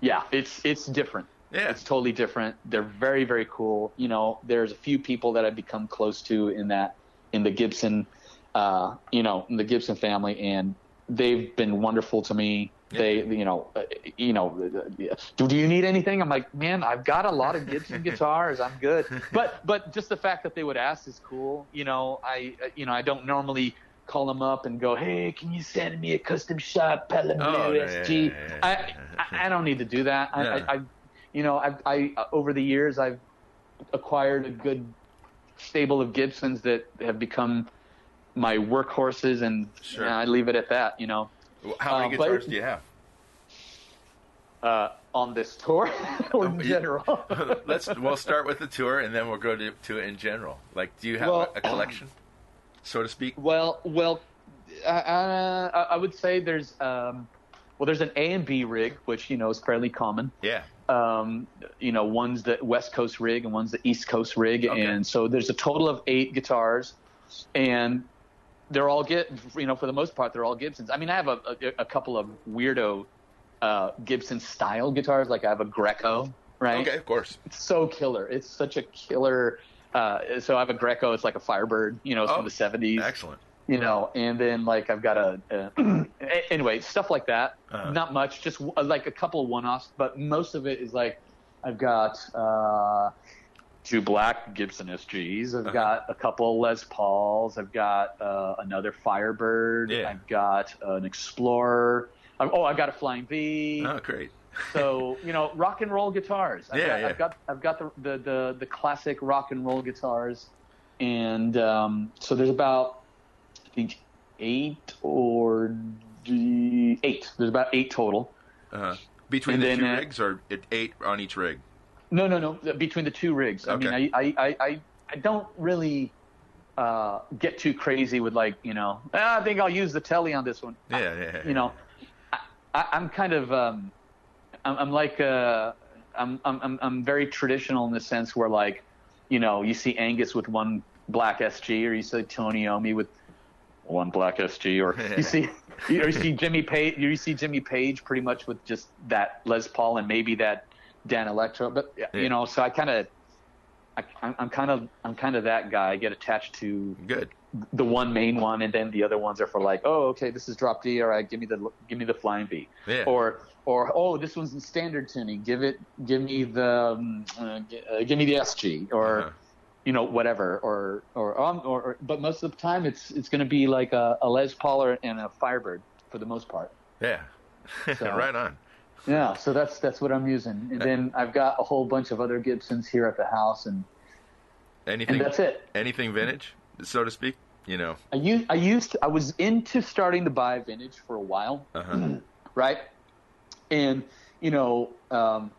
yeah, it's it's different.
Yeah.
It's totally different. They're very very cool. You know, there's a few people that I've become close to in that in the Gibson, uh, you know, in the Gibson family, and they've been wonderful to me. They, you know, uh, you know, uh, do, do you need anything? I'm like, man, I've got a lot of Gibson guitars. I'm good. But, but just the fact that they would ask is cool. You know, I, uh, you know, I don't normally call them up and go, hey, can you send me a custom shop Palomino
Oh, yeah,
SG?
yeah, yeah.
I, I, I don't need to do that. I. I, I, you know, I, I, over the years, I've acquired a good stable of Gibsons that have become my workhorses, and
Sure.
yeah, I leave it at that. You know,
How many
but-
guitars do you have?
uh, on this tour or in
Oh,
general.
Let's we'll start with the tour and then we'll go to, to in general. Like, do you have
Well-
a, a collection, so to speak?
well, well, uh, I would say there's um, well, there's an A and B rig, which you know is fairly common.
Yeah.
um, you know, one's the West Coast rig and one's the East Coast rig,
Okay.
and so there's a total of eight guitars, and they're all get you know for the most part they're all Gibsons. I mean, I have a, a, a couple of weirdo uh, Gibson style guitars, like I have a Greco, right?
Okay, of course.
It's so killer. It's such a killer. Uh, so I have a Greco. It's like a Firebird. You know, it's
Oh,
from the '70s
Excellent.
you know, and then like I've got a, a anyway stuff like that.
Uh-huh.
Not much, just uh, like a couple of one-offs, but most of it is like I've got uh, two black Gibson SGs. I've
Uh-huh.
got a couple Les Pauls. I've got uh, another Firebird.
Yeah.
I've got an Explorer. i oh, I've got a Flying V.
Oh, great.
So you know, rock and roll guitars. I've
Yeah,
got,
yeah.
I've got I've got the, the the the classic rock and roll guitars, and um, so there's about I think eight or eight. There's about eight total.
Uh-huh. Between
And
the two
uh,
rigs or eight on each rig?
No, no, no. Between the two rigs. I mean, I, I, I, I, I don't really uh, get too crazy with like, you know, "Ah, I think I'll use the Tele on this one.
Yeah, yeah, yeah.
You know, I, I, I'm kind of, um, I'm, I'm like, uh, I'm, I'm, I'm- I'm very traditional in the sense where like, you know, you see Angus with one black SG, or you see Tony Iommi with one black SG, or you see, you, or you see Jimmy Page, you see Jimmy Page pretty much with just that Les Paul and maybe that Danelectro, but
Yeah.
you know, so I kind of, I'm kind of, I'm kind of that guy. I get attached to
Good.
the one main one, and then the other ones are for like, oh, okay, this is drop D. All right, give me the give me the flying V.
Yeah.
Or or oh, this one's in standard tuning. Give it, give me the, um, uh, uh, give me the SG or
Uh-huh.
you know whatever. Or or um or, or but most of the time it's it's going to be like a, a Les Paul or, and a Firebird for the most part.
Yeah.
So-
right on.
Yeah, so that's that's what I'm using, and then I've got a whole bunch of other Gibsons here at the house, and
Anything
and that's it.
anything vintage, so to speak? you know.
I used I used to, I was into starting to buy vintage for a while,
Uh-huh.
right? And you know, um,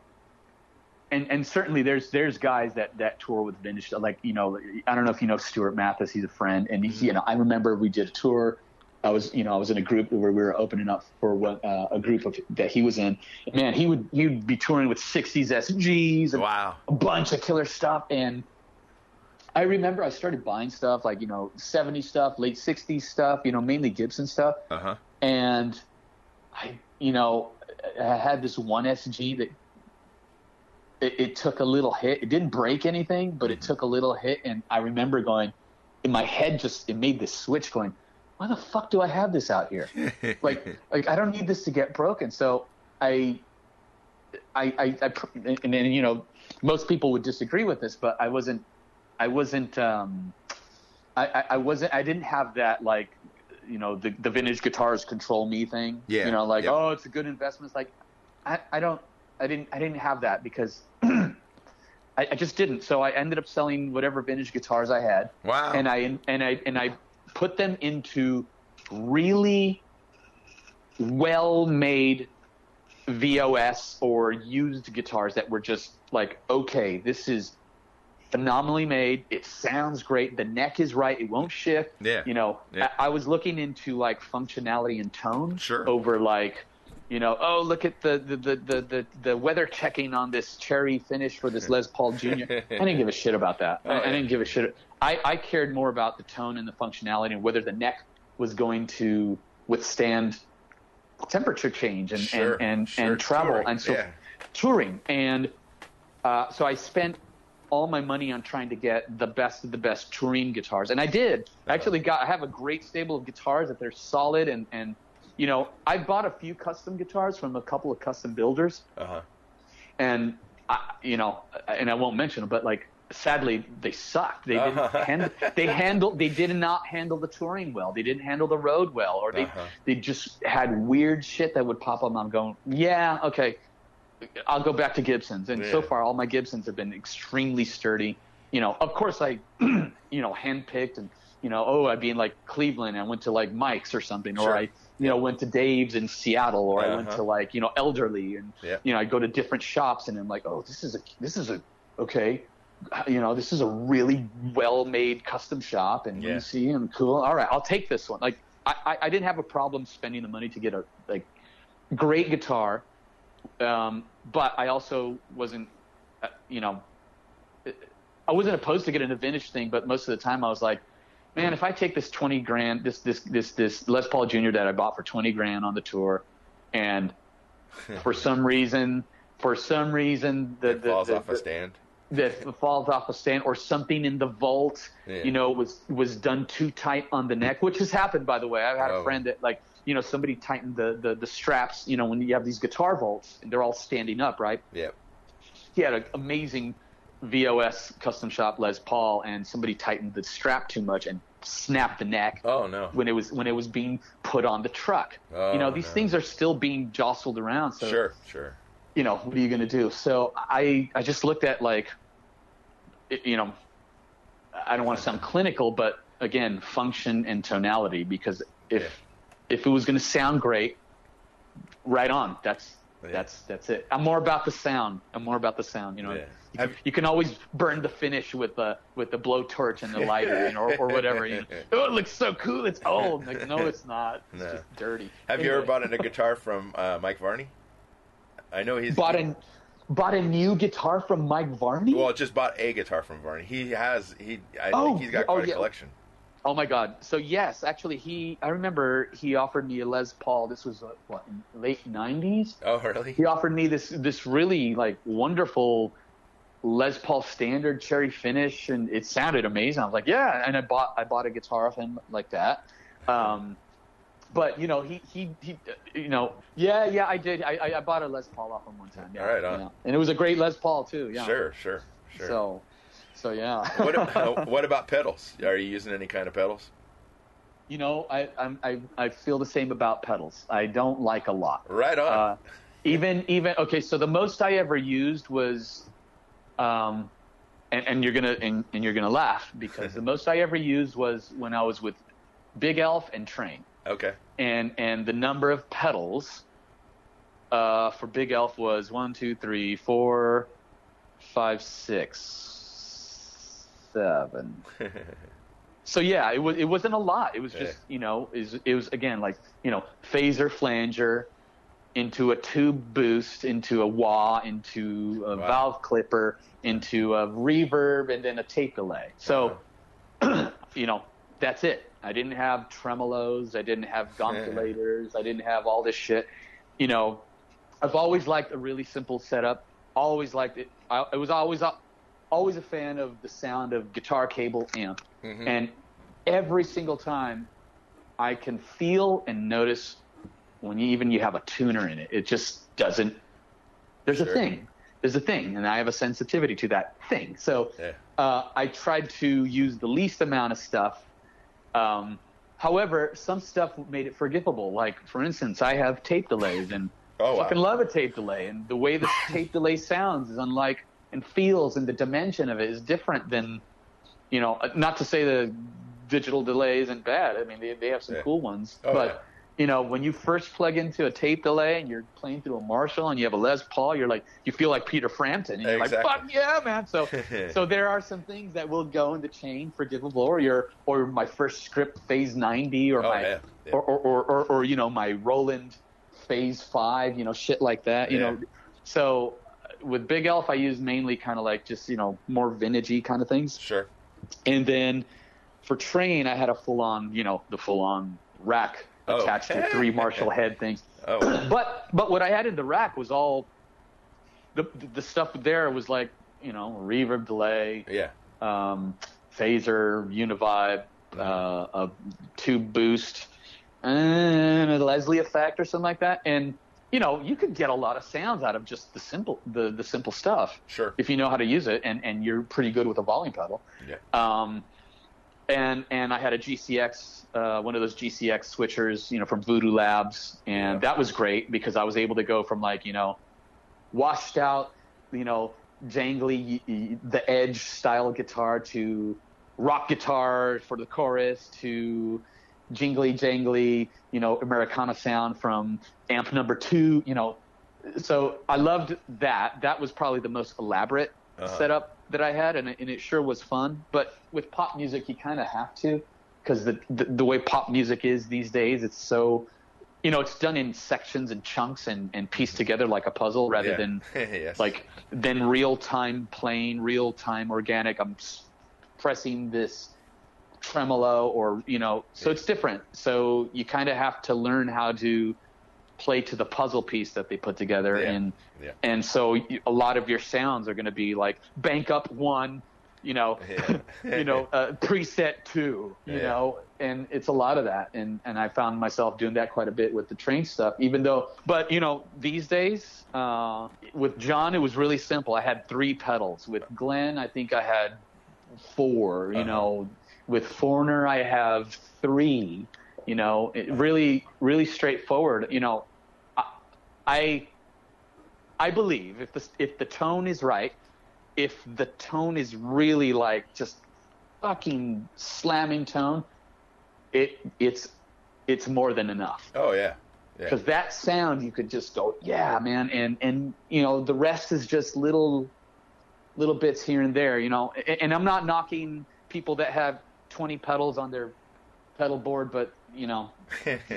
and and certainly there's there's guys that that tour with vintage like you know I don't know if you know Stuart Mathis he's a friend and he, you know I remember we did a tour I was you know I was in a group where we were opening up for what, uh, a group of that he was in man he would he would be touring with 60s SGs and
Wow.
a bunch of killer stuff and I remember I started buying stuff like you know 70s stuff late 60s stuff you know mainly Gibson stuff
Uh huh.
and I, you know, I had this one SG that it, it took a little hit. It didn't break anything, but it took a little hit, and I remember going in my head. Just it made this switch, going, "Why the fuck do I have this out here? like, like I don't need this to get broken." So I, I, I, I and then you know, most people would disagree with this, but I wasn't, I wasn't, um, I, I, I wasn't, I didn't have that like you know the the vintage guitars control me thing.
Yeah,
You know, like oh, it's a good investment. It's like I, I don't I didn't I didn't have that because I, I just didn't. So I ended up selling whatever vintage guitars I had,
Wow.
and I and I and I put them into really well made VOS or used guitars that were just like okay, this is phenomenally made. It sounds great. The neck is right. It won't shift.
Yeah.
You know,
Yeah.
I, I was looking into like functionality and tone
Sure.
over like, you know, oh look at the the, the, the, the the weather checking on this cherry finish for this Les Paul Jr. I didn't give a shit about that. I,
Oh,
I
yeah.
didn't give a shit. I, I cared more about the tone and the functionality and whether the neck was going to withstand temperature change and
Sure,
and and,
sure.
and travel
Touring,
and so
yeah.
touring and uh, so I spent all my money on trying to get the best of the best touring guitars, and I did. I actually got. I have a great stable of guitars that they're solid, and and you know I bought a few custom guitars from a couple of custom builders,
Uh huh.
and I, you know, and I won't mention them, but like sadly they sucked. They didn't
Uh-huh.
hand, they handled they did not handle the touring well. They didn't handle the road well, or they
Uh-huh.
they just had weird shit that would pop up. and I'm going, yeah, okay, I'll go back to Gibsons. And so far, all my Gibsons have been extremely sturdy. You know, of course, I you know handpicked and you know, oh, I'd be in like Cleveland. and I went to like Mike's or something,
Sure.
or I you know went to Dave's in Seattle, or I went
Uh-huh.
to like you know Elderly, and
Yeah.
you know I go to different shops, and I'm like, oh, this is a this is a okay. You know, this is a really well-made custom shop, and
Yeah.
you see, and cool. All right, I'll take this one. Like, I, I, I didn't have a problem spending the money to get a like great guitar, um, but I also wasn't, uh, you know, I wasn't opposed to getting a vintage thing, but most of the time I was like, man, if I take this twenty grand, this this this this Les Paul Jr. that I bought for twenty grand on the tour, and for some reason, for some reason, the
It
the,
falls
the,
off a stand.
that falls off a stand or something in the vault,
Yeah.
you know, was was done too tight on the neck, which has happened by the way. I've had
Oh.
a friend that like, you know, somebody tightened the, the the straps, you know, when you have these guitar vaults and they're all standing up, right?
Yeah.
He had an amazing VOS custom shop Les Paul and somebody tightened the strap too much and snapped the neck
Oh no.
when it was when it was being put on the truck.
Oh,
you know, oh, these
no.
things are still being jostled around. So
Sure. Sure.
you know, what are you going to do? So I, I just looked at like, you know, I don't want to sound clinical, but again, function and tonality, because if,
Yeah.
if it was going to sound great, right on. That's,
Yeah.
that's, that's it. I'm more about the sound. I'm more about the sound, you know,
Yeah.
you,
Have-
you can always burn the finish with the, with the blowtorch and the lighter, or, or whatever. You know, oh, it looks so cool. It's old. Like, no, it's not. It's
No.
just dirty.
Have you ever bought a guitar from uh, Mike Varney? I know he's
bought a bought a new guitar from Mike Varney.
Well, just bought a guitar from Varney. He has he. I
Oh,
think he's got
oh,
quite a
yeah.
collection.
Oh my God! So yes, actually, he I remember he offered me a Les Paul. This was uh, what in late '90s.
Oh, really?
He offered me this this really like wonderful Les Paul standard cherry finish, and it sounded amazing. I was like, yeah, and I bought I bought a guitar of him like that. Um, but you know, he, he he you know, yeah, yeah, I did. I I, I bought a Les Paul off him one time. Yeah,
All right, on.
yeah. and it was a great Les Paul too. Yeah.
Sure, sure, sure.
So, so yeah.
what, uh, what about pedals? Are you using any kind of pedals?
You know, I, I'm, I I feel the same about pedals. I don't like a lot.
Right on.
Uh, even even okay. So the most I ever used was, um, and, and you're gonna and, and you're gonna laugh because the most I ever used was when I was with Big Elf and Train.
Okay.
And and the number of pedals uh, for Big Elf was one, two, three, four, five, six, seven. so yeah, it was it wasn't a lot. It was just
Yeah.
you know it it was again like you know phaser flanger into a tube boost into a wah into a
Wow.
valve clipper into a reverb and then a tape delay. So uh-huh. you know that's it. I didn't have tremolos. I didn't have gonkulators. I didn't have all this shit. You know, I've always liked a really simple setup. Always liked it. I, I was always uh, always a fan of the sound of guitar cable amp,
Mhm.
and every single time I can feel and notice when you even you have a tuner in it, it just doesn't. There's
Sure.
a thing. There's a thing, and I have a sensitivity to that thing. So
Yeah.
uh, I tried to use the least amount of stuff. Um, however, some stuff made it forgivable. Like, for instance, I have tape delays, and
Oh, wow.
fucking love a tape delay. And the way the tape delay sounds is unlike and feels, and the dimension of it is different than, you know, not to say the digital delay isn't bad. I mean, they, they have some
Yeah.
cool ones,
Oh,
but
yeah.
you know, when you first plug into a tape delay and you're playing through a Marshall and you have a Les Paul, you're like, you feel like Peter Frampton. And you're
Exactly.
like, fuck yeah, man. So, so there are some things that will go in the chain forgivable, or your, or my first script phase 90, or
Oh,
my,
yeah. Yeah.
Or, or, or, or, or, you know, my Roland phase five, you know, shit like that, you
Yeah.
know. So with Big Elf, I use mainly kind of like just, you know, more vintagey kind of things.
Sure.
And then for train, I had a full on, you know, the full on rack
Oh.
attached to three Marshall head things.
Oh.
But but what I had in the rack was all the the stuff there was like you know reverb delay,
yeah.
um, phaser, univibe, uh, a tube boost, and a Leslie effect or something like that. And you know you could get a lot of sounds out of just the simple the the simple stuff
Sure.
if you know how to use it and and you're pretty good with a volume pedal.
Yeah.
Um, and and I had a GCX, uh, one of those GCX switchers, you know, from Voodoo Labs, and
Yeah.
that was great because I was able to go from like you know, washed out, you know, jangly, the Edge style guitar to rock guitar for the chorus to jingly jangly, you know, Americana sound from amp number two, you know. So I loved that. That was probably the most elaborate
Uh-huh.
setup that I had, and it, and it sure was fun. But with pop music, you kind of have to, because the, the the way pop music is these days, it's so, you know, it's done in sections and chunks and and pieced together like a puzzle, rather
Yeah.
than
yes.
like than real time playing, real time organic. I'm pressing this tremolo, or you know, so it's different. So you kind of have to learn how to play to the puzzle piece that they put together
Yeah.
and
Yeah.
and so a lot of your sounds are going to be like bank up one you know
Yeah.
you know uh, preset two you know and it's a lot of that and and i found myself doing that quite a bit with the train stuff even though but you know these days uh with john it was really simple i had three pedals with glenn i think i had four you
Uh-huh.
know with foreigner i have three you know it really really straightforward you know I, I believe if the if the tone is right, if the tone is really like just fucking slamming tone, it it's it's more than enough.
oh, yeah. Yeah.
Because that sound you could just go, yeah, man, and and you know the rest is just little little bits here and there, you know. And, and I'm not knocking people that have 20 pedals on their pedal board, but you know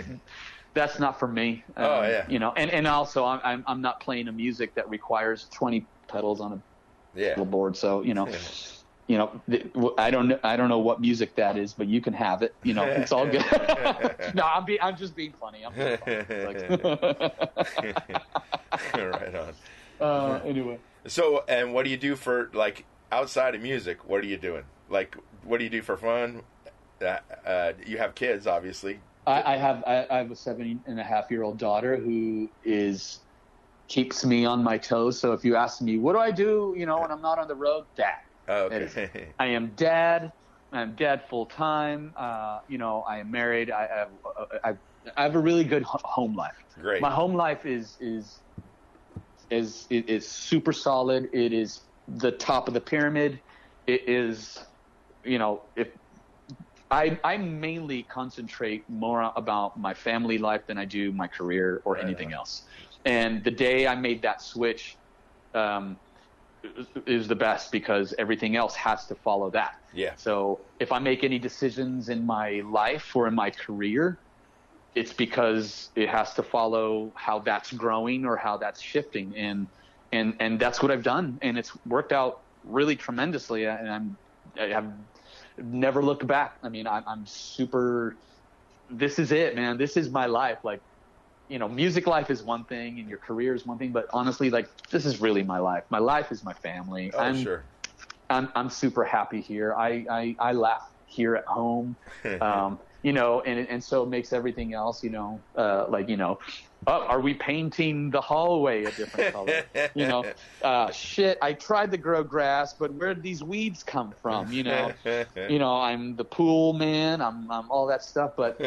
that's not for me. Um,
Oh, yeah.
You know, and and also I'm I'm I'm not playing a music that requires 20 pedals on a
yeah.
pedal board, so you know.
Yeah.
You know, I don't, know, I don't know what music that is, but you can have it. You know, it's all good. no, I'm, be, I'm just being funny. I'm being funny. Like-
right on.
uh, anyway,
So, and what do you do for like outside of music? What are you doing? Like, what do you do for fun? Uh, uh, you have kids, obviously.
I, I have I, I have a seven and a half year old daughter who is keeps me on my toes. So if you ask me, what do I do? You know, when I'm not on the road, that
Oh, okay.
I am dad. I'm dad full time. Uh, you know, I am married. I have I, I have a really good home life.
Great.
My home life is is is it is super solid. It is the top of the pyramid. it is, you know, if I I mainly concentrate more about my family life than I do my career or anything else. And the day I made that switch, um, is the best because everything else has to follow that.
Yeah.
So if I make any decisions in my life or in my career, it's because it has to follow how that's growing or how that's shifting and and and that's what I've done and it's worked out really tremendously and I'm I have never looked back. I mean, I'm, I'm super this is it, man. This is my life. Like you know, music life is one thing and your career is one thing, but honestly, like this is really my life. My life is my family.
Oh,
I'm,
sure.
I'm, I'm super happy here. I, I, I laugh here at home. Um, you know, and, and so it makes everything else, you know, uh, like, you know, oh, are we painting the hallway a different color? you know, uh, shit, I tried to grow grass, but where did these weeds come from? You know, you know, I'm the pool man, I'm, I'm all that stuff, but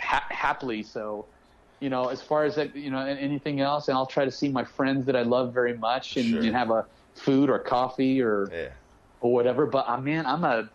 ha- happily so you know, as far as that, you know, anything else, and I'll try to see my friends that I love very much and,
Sure.
and have a food or coffee or
yeah.
or whatever. But uh, man, I'm a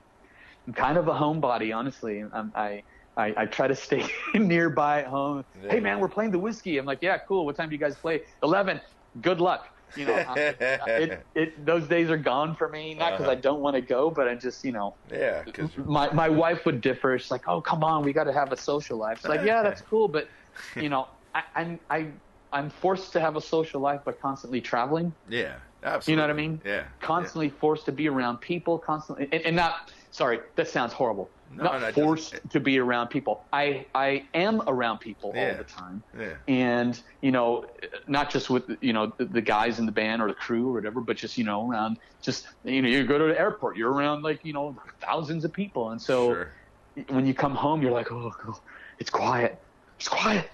I'm kind of a homebody, honestly. I'm, I, I I try to stay nearby at home.
Yeah.
Hey man, we're playing the Whisky. I'm like, yeah, cool. What time do you guys play? Eleven. Good luck. You know, I, it, it those days are gone for me. Not because
Uh-huh.
I don't want to go, but I just you know.
Yeah. 'cause-
My my wife would differ. She's like, "Oh, come on, we got to have a social life." It's like, "Yeah, that's cool, but you know, I, I'm I I'm forced to have a social life by constantly traveling.
yeah. Absolutely.
You know what I mean?
Yeah.
Constantly forced to be around people. Constantly, and, and not sorry, that sounds horrible.
No,
not
no,
forced to be around people. I I am around people
Yeah.
all the time,
Yeah.
and you know, not just with you know the, the guys in the band or the crew or whatever, but just you know around just you know you go to the airport, you're around like you know thousands of people, and so
Sure.
when you come home, you're like, oh, it's quiet. It's quiet.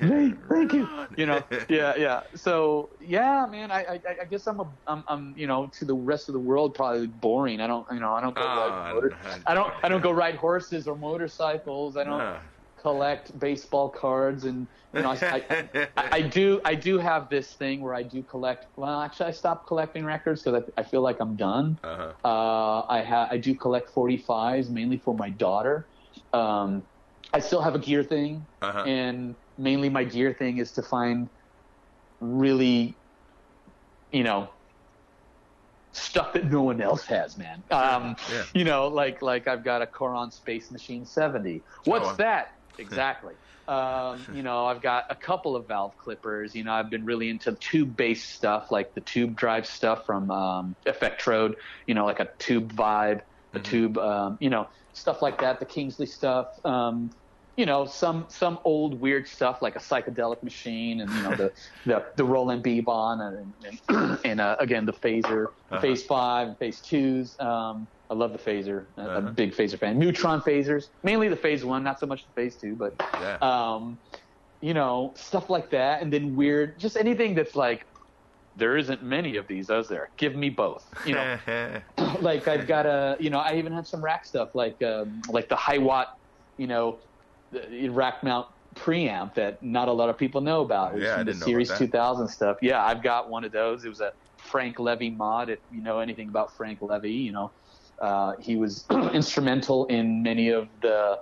Hey, thank you. You know, yeah, yeah. So yeah, man, I, I, I guess I'm a, I'm, I'm, you know, to the rest of the world probably boring. I don't, you know, I don't go
Ah,
ride motor, I don't, I don't go ride horses or motorcycles. I don't
Ah.
collect baseball cards, and you know, I, I, I, I do, I do have this thing where I do collect. Well, actually, I stopped collecting records because I, I feel like I'm done.
Uh-huh.
Uh, I ha- I do collect 45s mainly for my daughter. Um, I still have a gear thing,
Uh-huh.
and mainly my gear thing is to find really, you know, stuff that no one else has, man. Um,
Yeah.
You know, like like I've got a Coron Space Machine 70. What's
Oh.
that? Exactly. Um, you know, I've got a couple of valve clippers. You know, I've been really into tube-based stuff, like the tube drive stuff from um, Effectrode. You know, like a tube vibe, the tube. Um, you know, stuff like that. The Kingsley stuff. You know, some some old weird stuff like a psychedelic machine, and you know the the, the Roland Bebon, and and, and uh, again the phaser,
Uh-huh.
phase five, and phase twos. Um, I love the phaser. I'm
Uh-huh.
a big phaser fan. Mu-Tron phasers, mainly the phase one, not so much the phase two, but
Yeah.
um, you know, stuff like that, and then weird, just anything that's like, there isn't many of these, is there? Give me both. You know, like I've got a, you know, I even have some rack stuff, like um, like the Hiwatt, you know, rack mount preamp that not a lot of people know about. It was
Yeah, I
from the
didn't know
Series
about that.
2000 stuff. Yeah, I've got one of those. It was a Frank Levy mod. If you know anything about Frank Levy, you know, uh, he was instrumental in many of the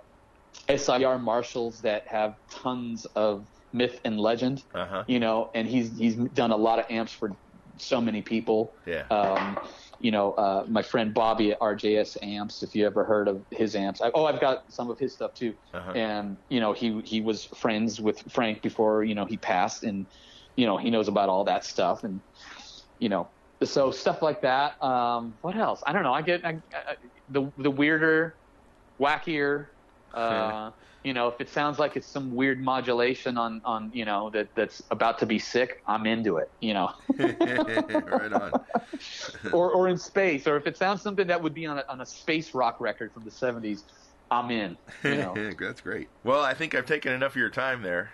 SIR Marshalls that have tons of myth and legend.
Uh-huh.
You know, and he's he's done a lot of amps for so many people.
Yeah.
Um, you know, uh, my friend Bobby at RJS Amps. If you ever heard of his amps, I, oh, I've got some of his stuff too.
Uh-huh.
And you know, he he was friends with Frank before you know he passed, and you know he knows about all that stuff, and you know, so stuff like that. Um, what else? I don't know. I get I, I, the the weirder, wackier. Uh, you know, if it sounds like it's some weird modulation on on you know that that's about to be sick, I'm into it. You know.
right on.
or or in space, or if it sounds something that would be on a, on a space rock record from the '70s, I'm in. You know.
That's great. Well, I think I've taken enough of your time there.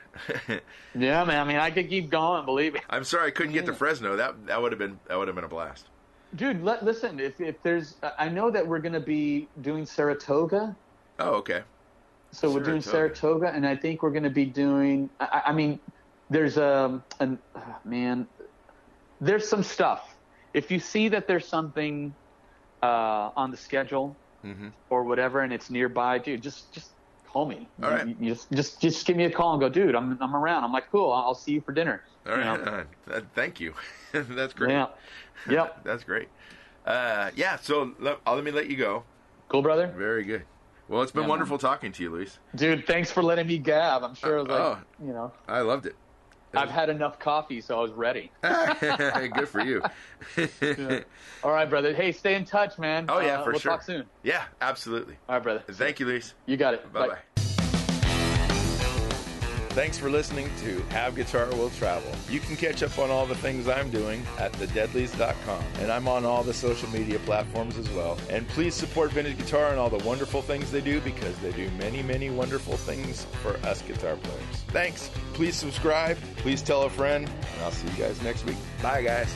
yeah, man. I mean, I could keep going. Believe me,
I'm sorry I couldn't get to Fresno. That that would have been that would have been a blast.
dude. Let, listen, if if there's, I know that we're gonna be doing Saratoga.
Oh, okay.
So we're doing
Saratoga.
Saratoga, and I think we're gonna be doing. I, I mean, there's a, an oh, man. There's some stuff. If you see that there's something uh, on the schedule
Mm-hmm.
or whatever, and it's nearby, dude, just just call me.
All
You-
right.
you just just just give me a call and go, dude, I'm I'm around. I'm like, cool. I'll see you for dinner.
All right.
Know?
uh, th- thank you. That's great.
Yeah. Yep.
That's great. Uh, yeah. So let, I'll, let me let you go.
Cool, brother.
Very good. Well, it's been
Yeah,
wonderful talking to you, Luis.
Dude, thanks for letting me gab. I'm sure, it was like,
Oh.
you know,
I loved it.
I've had enough coffee, so I was ready.
Good for you.
All right, brother. Hey, stay in touch, man.
Oh yeah,
Uh,
for
we'll
sure.
talk soon.
Yeah, absolutely.
All right, brother.
Thank you, Luis.
You got it.
Bye bye. Thanks for listening to Have Guitar Will Travel. You can catch up on all the things I'm doing at thedeadlies.com. And I'm on all the social media platforms as well. And please support Vintage Guitar and all the wonderful things they do because they do many, many wonderful things for us guitar players. Thanks. Please subscribe. Please tell a friend. And I'll see you guys next week. Bye, guys.